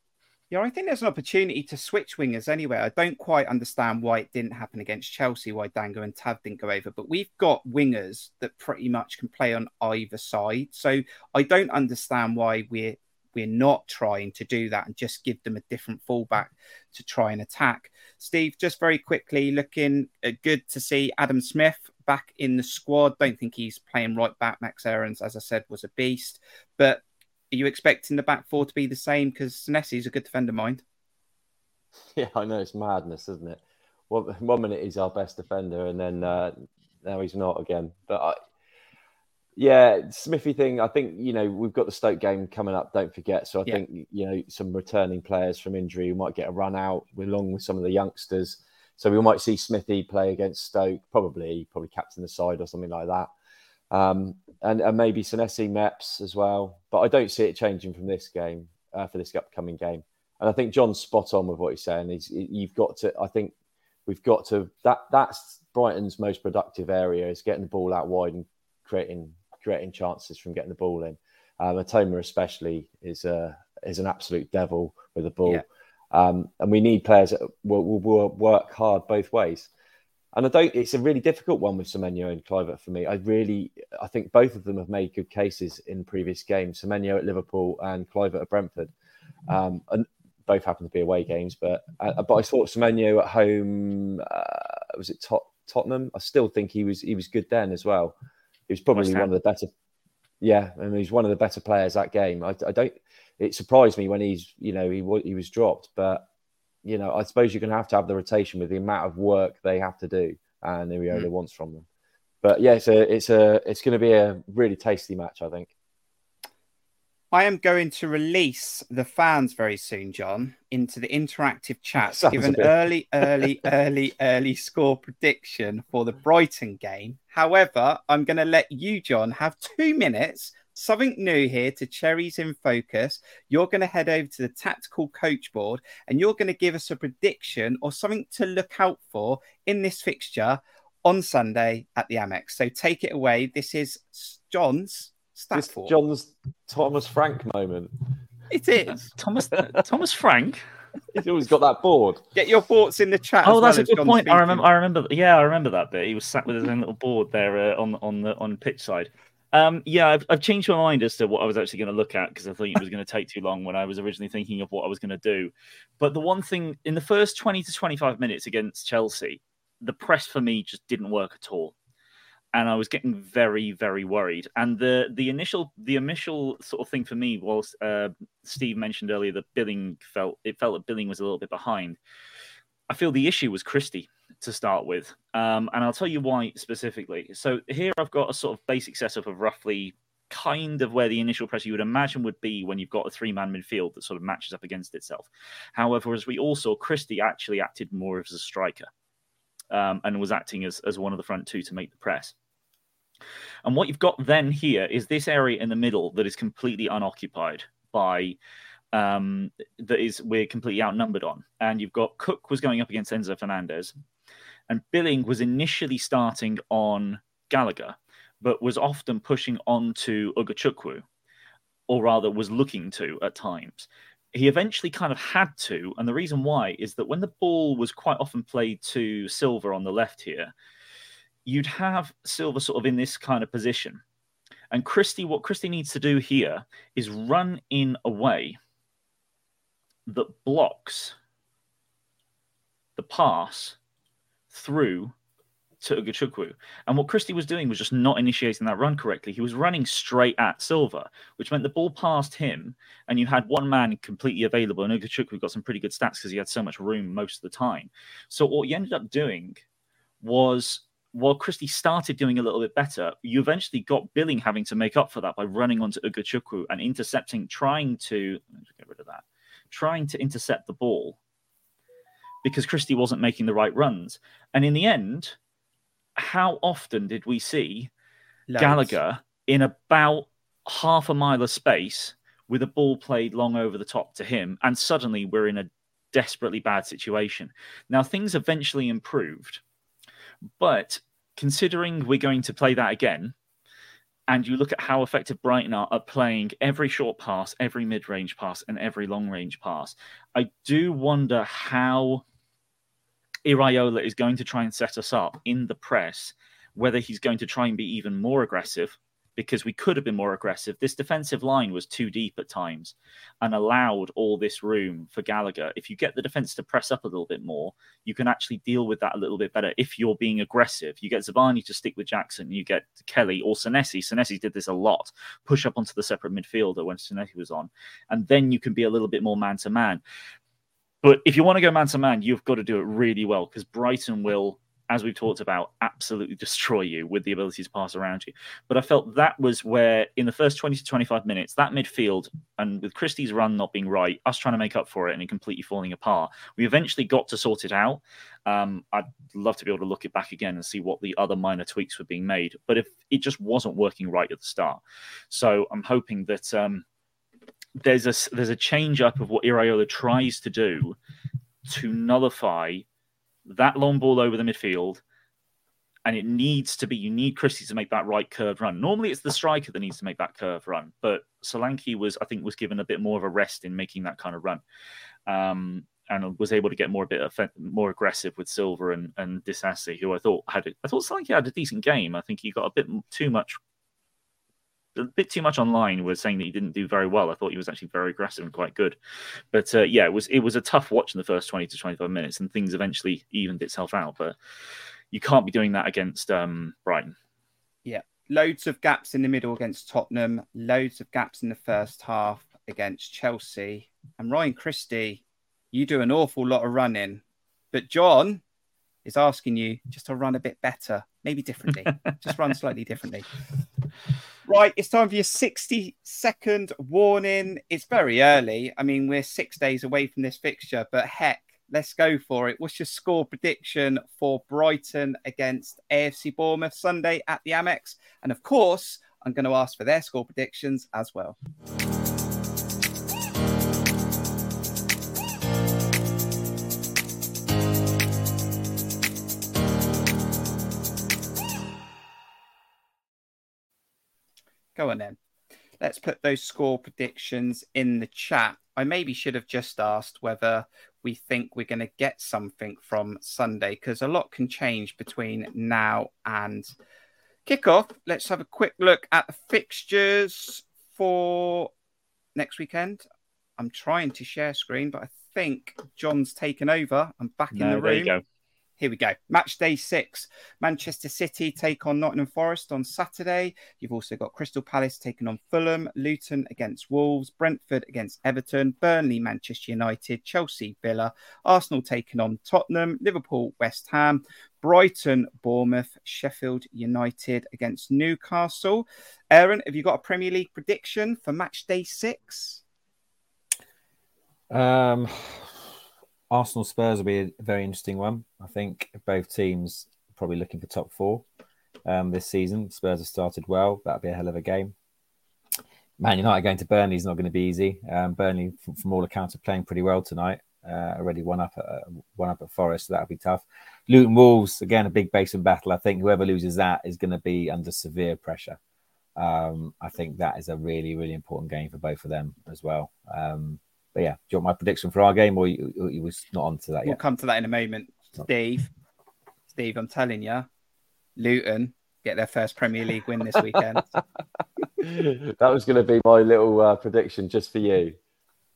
Yeah, I think there's an opportunity to switch wingers anyway. I don't quite understand why it didn't happen against Chelsea, why Dango and Tav didn't go over, but we've got wingers that pretty much can play on either side. So I don't understand why we're we're not trying to do that and just give them a different fallback to try and attack. Steve, just very quickly, looking uh, good to see Adam Smith back in the squad. Don't think he's playing right back. Max Aarons, as I said, was a beast, but are you expecting the back four to be the same? Because Senesi's a good defender, mind. Yeah, I know it's madness, isn't it? One, one minute he's our best defender, and then uh, now he's not again. But I, yeah, Smithy thing. I think you know we've got the Stoke game coming up. Don't forget. So I yeah. think you know some returning players from injury who might get a run out along with some of the youngsters. So we might see Smithy play against Stoke, probably probably captain the side or something like that um, and, and maybe Senesi Meps as well. But I don't see it changing from this game uh, for this upcoming game. And I think John's spot on with what he's saying. He's, you've got to. I think we've got to. That that's Brighton's most productive area is getting the ball out wide and creating creating chances from getting the ball in. Um, Mitoma especially is a is an absolute devil with the ball. Yeah. Um, and we need players that will, will, will, work hard both ways. And I don't. It's a really difficult one with Semenyo and Kluivert for me. I really, I think both of them have made good cases in previous games. Semenyo at Liverpool and Kluivert at Brentford, um, and both happen to be away games. But uh, but I thought Semenyo at home uh, was it Tot- Tottenham. I still think he was he was good then as well. He was probably one of the better. Yeah, and he's one of the better players that game. I, I don't. It surprised me when he's you know he was he was dropped, but you know, I suppose you're going to have to have the rotation with the amount of work they have to do and Iraola mm. wants from them. But yeah, it's a, it's a, it's going to be a really tasty match, I think. I am going to release the fans very soon, John, into the interactive chat to give an bit... early, early, early, early score prediction for the Brighton game. However, I'm going to let you, John, have two minutes something new here to Cherries in Focus. You're going to head over to the tactical coach board and you're going to give us a prediction or something to look out for in this fixture on Sunday at the Amex. So take it away. This is John's stat John's Thomas Frank moment. It is Thomas Thomas Frank. He's always got that board. Get your thoughts in the chat. Oh, that's well a good point. Speaking. I remember. I remember. Yeah, I remember that bit. He was sat with his own little board there uh, on on the on pitch side. Um, yeah, I've, I've, changed my mind as to what I was actually going to look at because I thought it was going to take too long when I was originally thinking of what I was going to do. But the one thing in the first 20 to 25 minutes against Chelsea, the press for me just didn't work at all. And I was getting very, very worried. And the the initial the initial sort of thing for me was uh, Steve mentioned earlier that Billing felt it felt that Billing was a little bit behind. I feel the issue was Christie to start with. Um, and I'll tell you why specifically. So here I've got a sort of basic setup of roughly kind of where the initial pressure you would imagine would be when you've got a three man midfield that sort of matches up against itself. However, as we all saw, Christie actually acted more as a striker um, and was acting as, as one of the front two to make the press. And what you've got then here is this area in the middle that is completely unoccupied by um, that is we're completely outnumbered on. And you've got Cook was going up against Enzo Fernandez, and Billing was initially starting on Gallagher, but was often pushing on to Ugochukwu, or rather was looking to at times. He eventually kind of had to, and the reason why is that when the ball was quite often played to Silva on the left here, you'd have Silva sort of in this kind of position And Christie, what Christie needs to do here is run in a way that blocks the pass through to Ugochukwu. And what Christie was doing was just not initiating that run correctly. He was running straight at Silva, which meant the ball passed him, and you had one man completely available. And Ugochukwu got some pretty good stats because he had so much room most of the time. So what you ended up doing was while Christie started doing a little bit better, you eventually got Billing having to make up for that by running onto Ugochukwu and intercepting, trying to get rid of that, trying to intercept the ball because Christie wasn't making the right runs. And in the end, how often did we see Loads. Gallagher in about half a mile of space with a ball played long over the top to him, and suddenly we're in a desperately bad situation. Now, things eventually improved, but considering we're going to play that again, and you look at how effective Brighton are at playing every short pass, every mid range pass, and every long range pass, I do wonder how Iraola is going to try and set us up in the press, whether he's going to try and be even more aggressive because we could have been more aggressive. This defensive line was too deep at times and allowed all this room for Gallagher. If you get the defense to press up a little bit more, you can actually deal with that a little bit better if you're being aggressive. You get Zabarnyi to stick with Jackson, you get Kelly or Senesi. Senesi did this a lot, push up onto the separate midfielder when Senesi was on, and then you can be a little bit more man to man. But if you want to go man to man, you've got to do it really well because Brighton will, as we've talked about, absolutely destroy you with the ability to pass around you. But I felt that was where, in the first 20 to 25 minutes, that midfield, and with Christie's run not being right, us trying to make up for it and it completely falling apart, we eventually got to sort it out. Um, I'd love to be able to look it back again and see what the other minor tweaks were being made. But if it just wasn't working right at the start. So I'm hoping that. Um, there's a there's a change up of what Iraola tries to do to nullify that long ball over the midfield, and it needs to be you need Christie to make that right curve run. Normally, it's the striker that needs to make that curve run, but Solanke was I think was given a bit more of a rest in making that kind of run. Um, and was able to get more a bit more aggressive with Silva and and Disasi, who I thought had I thought Solanke had a decent game. I think he got a bit too much a bit too much online was saying that he didn't do very well. I thought he was actually very aggressive and quite good. But uh, yeah, it was it was a tough watch in the first twenty to twenty five minutes, and things eventually evened itself out. But you can't be doing that against um, Brighton. Yeah, loads of gaps in the middle against Tottenham, loads of gaps in the first half against Chelsea, and Ryan Christie. You do an awful lot of running, but John is asking you just to run a bit better, maybe differently, just run slightly differently. Right, it's time for your 60 second warning. It's very early. I mean, we're six days away from this fixture, but heck, let's go for it. What's your score prediction for Brighton against AFC Bournemouth Sunday at the Amex? And of course, I'm going to ask for their score predictions as well. Go on then. Let's put those score predictions in the chat. I maybe should have just asked whether we think we're going to get something from Sunday because a lot can change between now and kickoff. Let's have a quick look at the fixtures for next weekend. I'm trying to share screen, but I think John's taken over. I'm back no, in the room. Here we go. Match day six. Manchester City take on Nottingham Forest on Saturday. You've also got Crystal Palace taking on Fulham, Luton against Wolves, Brentford against Everton, Burnley, Manchester United, Chelsea, Villa, Arsenal taking on Tottenham, Liverpool, West Ham, Brighton, Bournemouth, Sheffield United against Newcastle. Aaron, have you got a Premier League prediction for match day six? Um, Arsenal Spurs will be a very interesting one. I think both teams probably looking for top four um, this season. Spurs have started well. That'll be a hell of a game. Man United going to Burnley is not going to be easy. Um, Burnley, from, from, all accounts, are playing pretty well tonight. Uh, already one up, at, uh, one up at Forest, so that'll be tough. Luton Wolves again, a big basin battle. I think whoever loses that is going to be under severe pressure. Um, I think that is a really, really important game for both of them as well. Um, but yeah, do you want my prediction for our game, or you, you was not on to that we'll yet? We'll come to that in a moment. Steve, Steve, I'm telling you, Luton get their first Premier League win this weekend. that was going to be my little uh, prediction just for you.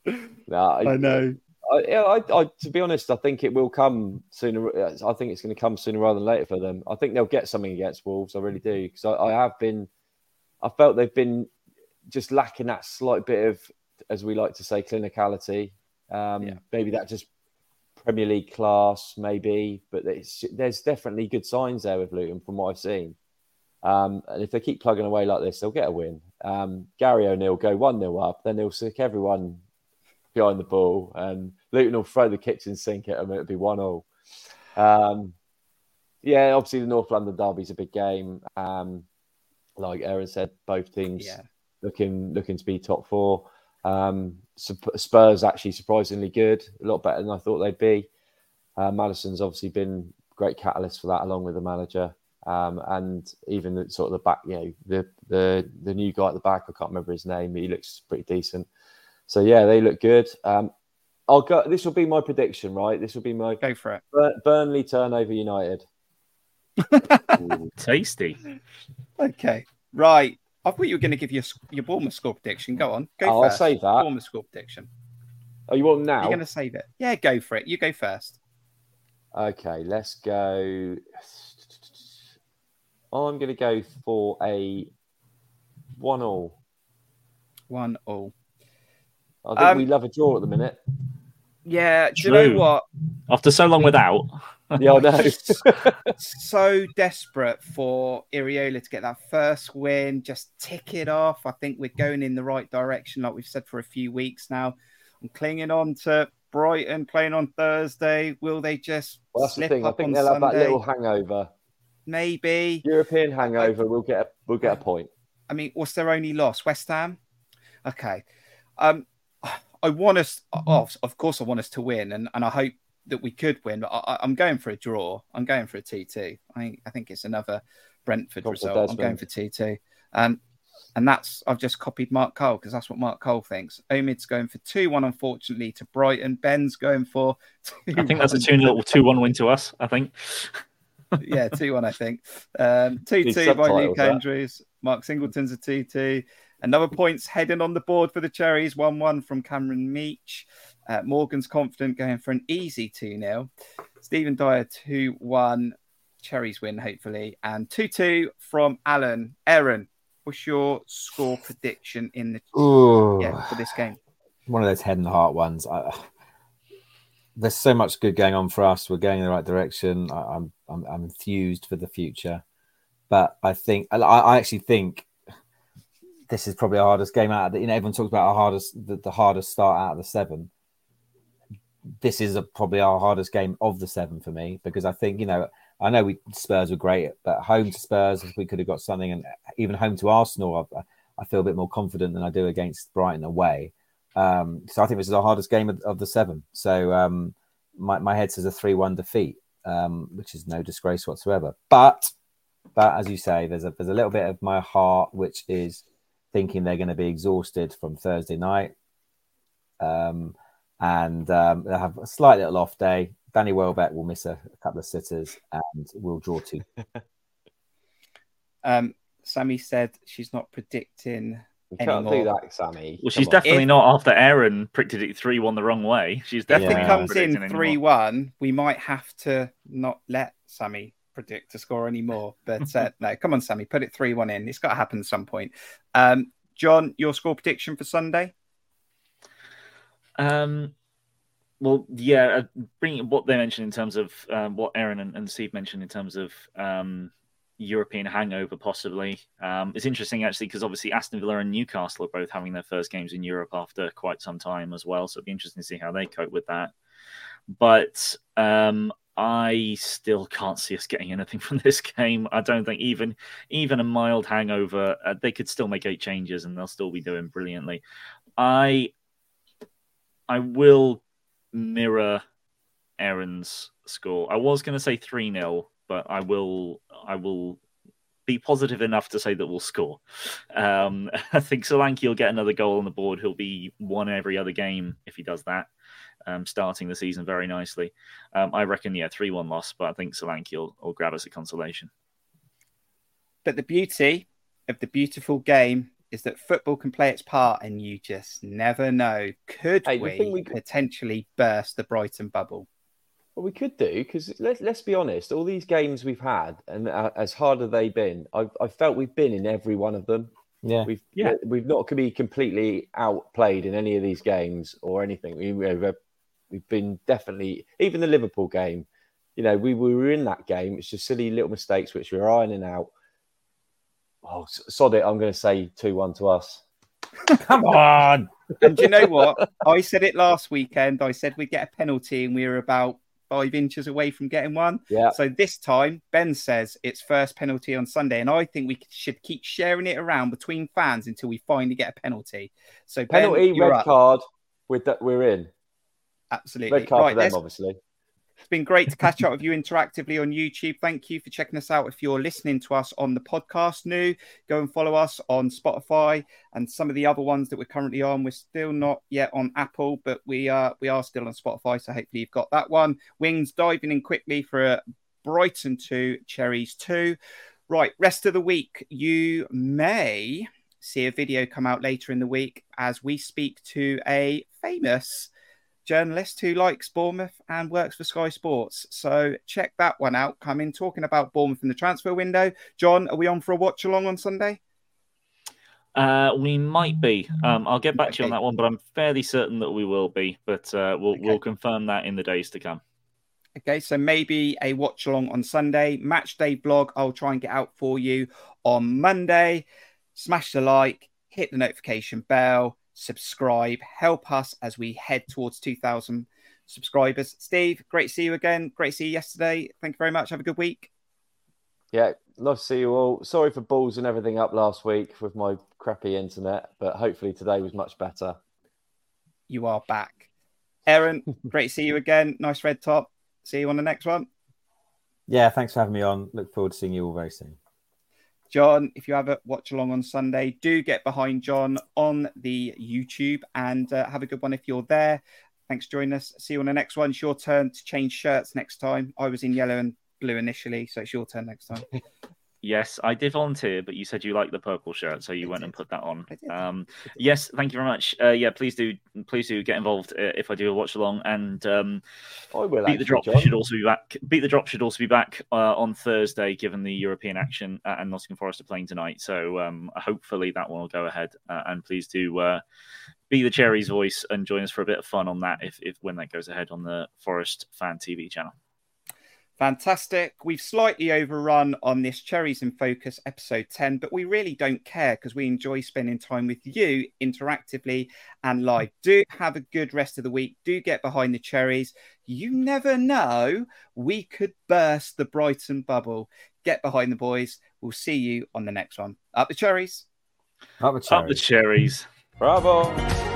No, I, I know. I, yeah, I, I, to be honest, I think it will come sooner. I think it's going to come sooner rather than later for them. I think they'll get something against Wolves. I really do because I, I have been. I felt they've been just lacking that slight bit of, as we like to say, clinicality. Um, Yeah. Maybe that just Premier League class, maybe, but it's, there's definitely good signs there with Luton from what I've seen. Um, and if they keep plugging away like this, they'll get a win. Um, Gary O'Neill go 1 0 up, then he'll sick everyone behind the ball, and Luton will throw the kitchen sink at them, it'll be 1 0. Um, yeah, obviously, the North London Derby's a big game. Um, like Aaron said, both teams Yeah. looking looking to be top four. Um, Spurs actually surprisingly good, a lot better than I thought they'd be. Uh, Maddison's obviously been great catalyst for that, along with the manager, um, and even the, sort of the back, you know, the the the new guy at the back. I can't remember his name. He looks pretty decent. So yeah, they look good. Um, I'll go. This will be my prediction, right? This will be my Go for it. Bur- Burnley turnover United. Tasty. Okay. Right. I thought you were going to give your your Bournemouth score prediction. Go on. Go Oh, I'll save that. Bournemouth score prediction. Oh, you want now? You're going to save it. Yeah, go for it. You go first. Okay, let's go. I'm going to go for a one all. One all. I think Um, we love a draw at the minute. Yeah. Do you know what? After so long without, Yeah, I know. so desperate for Iraola to get that first win, just tick it off. I think we're going in the right direction, like we've said for a few weeks now. I'm clinging on to Brighton playing on Thursday. Will they just well, that's the slip thing. I think they'll have that little hangover. Maybe. European hangover. We'll get a, we'll get a point. I mean, what's their only loss? West Ham. Okay. Um, I want us. Of course, I want us to win, and, and I hope that we could win. But I, I- I'm going for a draw. I'm going for a two-two. I I think it's another Brentford Gone result. I'm going for two-two. Um, and that's I've just copied Mark Cole because that's what Mark Cole thinks. Omid's going for two-one, unfortunately, to Brighton. Ben's going for. Two I think that's a 2 0 2 1 win to us. I think. yeah, two one, I think. Um, two two by Luke that. Andrews. Mark Singleton's a two two. Another points heading on the board for the Cherries. One one from Cameron Meach. Uh, Morgan's confident going for an easy two 0 Stephen Dyer two one. Cherries win hopefully, and two two from Alan. Aaron, what's your score prediction in the Ooh, yeah for this game? one of those head and heart ones. I, there's so much good going on for us. We're going in the right direction. I, I'm, I'm I'm enthused for the future, but I think I, I actually think this is probably our hardest game out. Of the, you know, everyone talks about our hardest the, the hardest start out of the seven. This is a, probably our hardest game of the seven for me because I think you know I know we Spurs were great, but home to Spurs we could have got something, and even home to Arsenal, I, I feel a bit more confident than I do against Brighton away. Um, so I think this is our hardest game of, of the seven. So um, my, my head says a three-one defeat, um, which is no disgrace whatsoever. But but as you say, there's a there's a little bit of my heart which is thinking they're going to be exhausted from Thursday night, um, and um, they'll have a slight little off day. Danny Welbeck will miss a, a couple of sitters, and we'll draw two. Um, Sammy said she's not predicting. We can't do that, Sammy. Well, she's on. definitely If- not after Aaron predicted it 3 1 the wrong way. She's If definitely it Yeah. comes in three one, we might have to not let Sammy predict to score anymore. But uh, no, come on, Sammy, put it three one in. It's got to happen at some point. Um, John, your score prediction for Sunday? Um, well, yeah, uh, bringing what they mentioned in terms of um, what Aaron and, and Steve mentioned in terms of um, European hangover, possibly. Um, it's interesting actually because obviously Aston Villa and Newcastle are both having their first games in Europe after quite some time as well. So it'd be interesting to see how they cope with that. But um, I still can't see us getting anything from this game. I don't think even even a mild hangover, uh, they could still make eight changes and they'll still be doing brilliantly. I I will mirror Aaron's score. I was going to say 3 0, but I will I will be positive enough to say that we'll score. Um, I think Solanke will get another goal on the board. He'll be one every other game if he does that, um, starting the season very nicely. Um, I reckon, yeah, 3 1 loss, but I think Solanke will, will grab us a consolation. But the beauty of the beautiful game is that football can play its part, and you just never know. Could Hey, the we, thing we- potentially burst the Brighton bubble? Well, we could do because let's let's be honest. All these games we've had, and uh, as hard as they've been, I've I felt we've been in every one of them. Yeah. We've Yeah. we've not could be completely outplayed in any of these games or anything. We, we've we've been definitely even the Liverpool game. You know, we, we were in that game. It's just silly little mistakes which we're ironing out. Oh, s- sod it! I'm going to say two one to us. Come on. And do you know what? I said it last weekend. I said we'd get a penalty, and we were about five inches away from getting one. Yeah, So this time, Ben says it's first penalty on Sunday, and I think we should keep sharing it around between fans until we finally get a penalty. So penalty, you're red up. card. With that, we're in. absolutely Red card right. for them, obviously. It's been great to catch up with you interactively on YouTube. Thank you for checking us out. If you're listening to us on the podcast new, go and follow us on Spotify and some of the other ones that we're currently on. We're still not yet on Apple, but we are we are still on Spotify. So hopefully you've got that one. Wings diving in quickly for a Brighton 2, Cherries 2. Right, rest of the week, you may see a video come out later in the week as we speak to a famous journalist who likes Bournemouth and works for Sky Sports. So check that one out. Come in talking about Bournemouth in the transfer window. John, are we on for a watch along on Sunday? Uh, we might be. Um, I'll get back to you on that one, but I'm fairly certain that we will be. But uh, we'll Okay. we'll confirm that in the days to come. Okay, so maybe a watch along on Sunday. Match day blog, I'll try and get out for you on Monday. Smash the like, hit the notification bell, subscribe, help us as we head towards 2,000 subscribers. Steve, great to see you again. Great to see you yesterday. Thank you very much. Have a good week. Yeah, nice to see you all. Sorry for balls and everything up last week with my crappy internet, but hopefully today was much better. You are back. Aaron, great to see you again. Nice red top. See you on the next one. Yeah, thanks for having me on. Look forward to seeing you all very soon. John, if you have a watch along on Sunday, do get behind John on the YouTube and uh, have a good one if you're there. Thanks for joining us. See you on the next one. It's your turn to change shirts next time. I was in yellow and blue initially, so it's your turn next time. Yes, I did volunteer, but you said you liked the purple shirt, so you I went did. and put that on. Um, yes, thank you very much. Uh, yeah, please do, please do get involved uh, if I do a watch along. And um, I will beat the drop John. should also be back. Beat the drop should also be back uh, on Thursday, given the European action and Nottingham Forest are playing tonight. So um, hopefully that one will go ahead. Uh, and please do uh, be the cherry's voice and join us for a bit of fun on that if, if when that goes ahead on the Forest Fan TV channel. Fantastic. We've slightly overrun on this Cherries in Focus episode 10, but we really don't care because we enjoy spending time with you interactively and live. Mm. Do have a good rest of the week. Do get behind the Cherries. You never know, we could burst the Brighton bubble. Get behind the boys. We'll see you on the next one. Up the Cherries. Up the Up the cherries. Cherries. Bravo.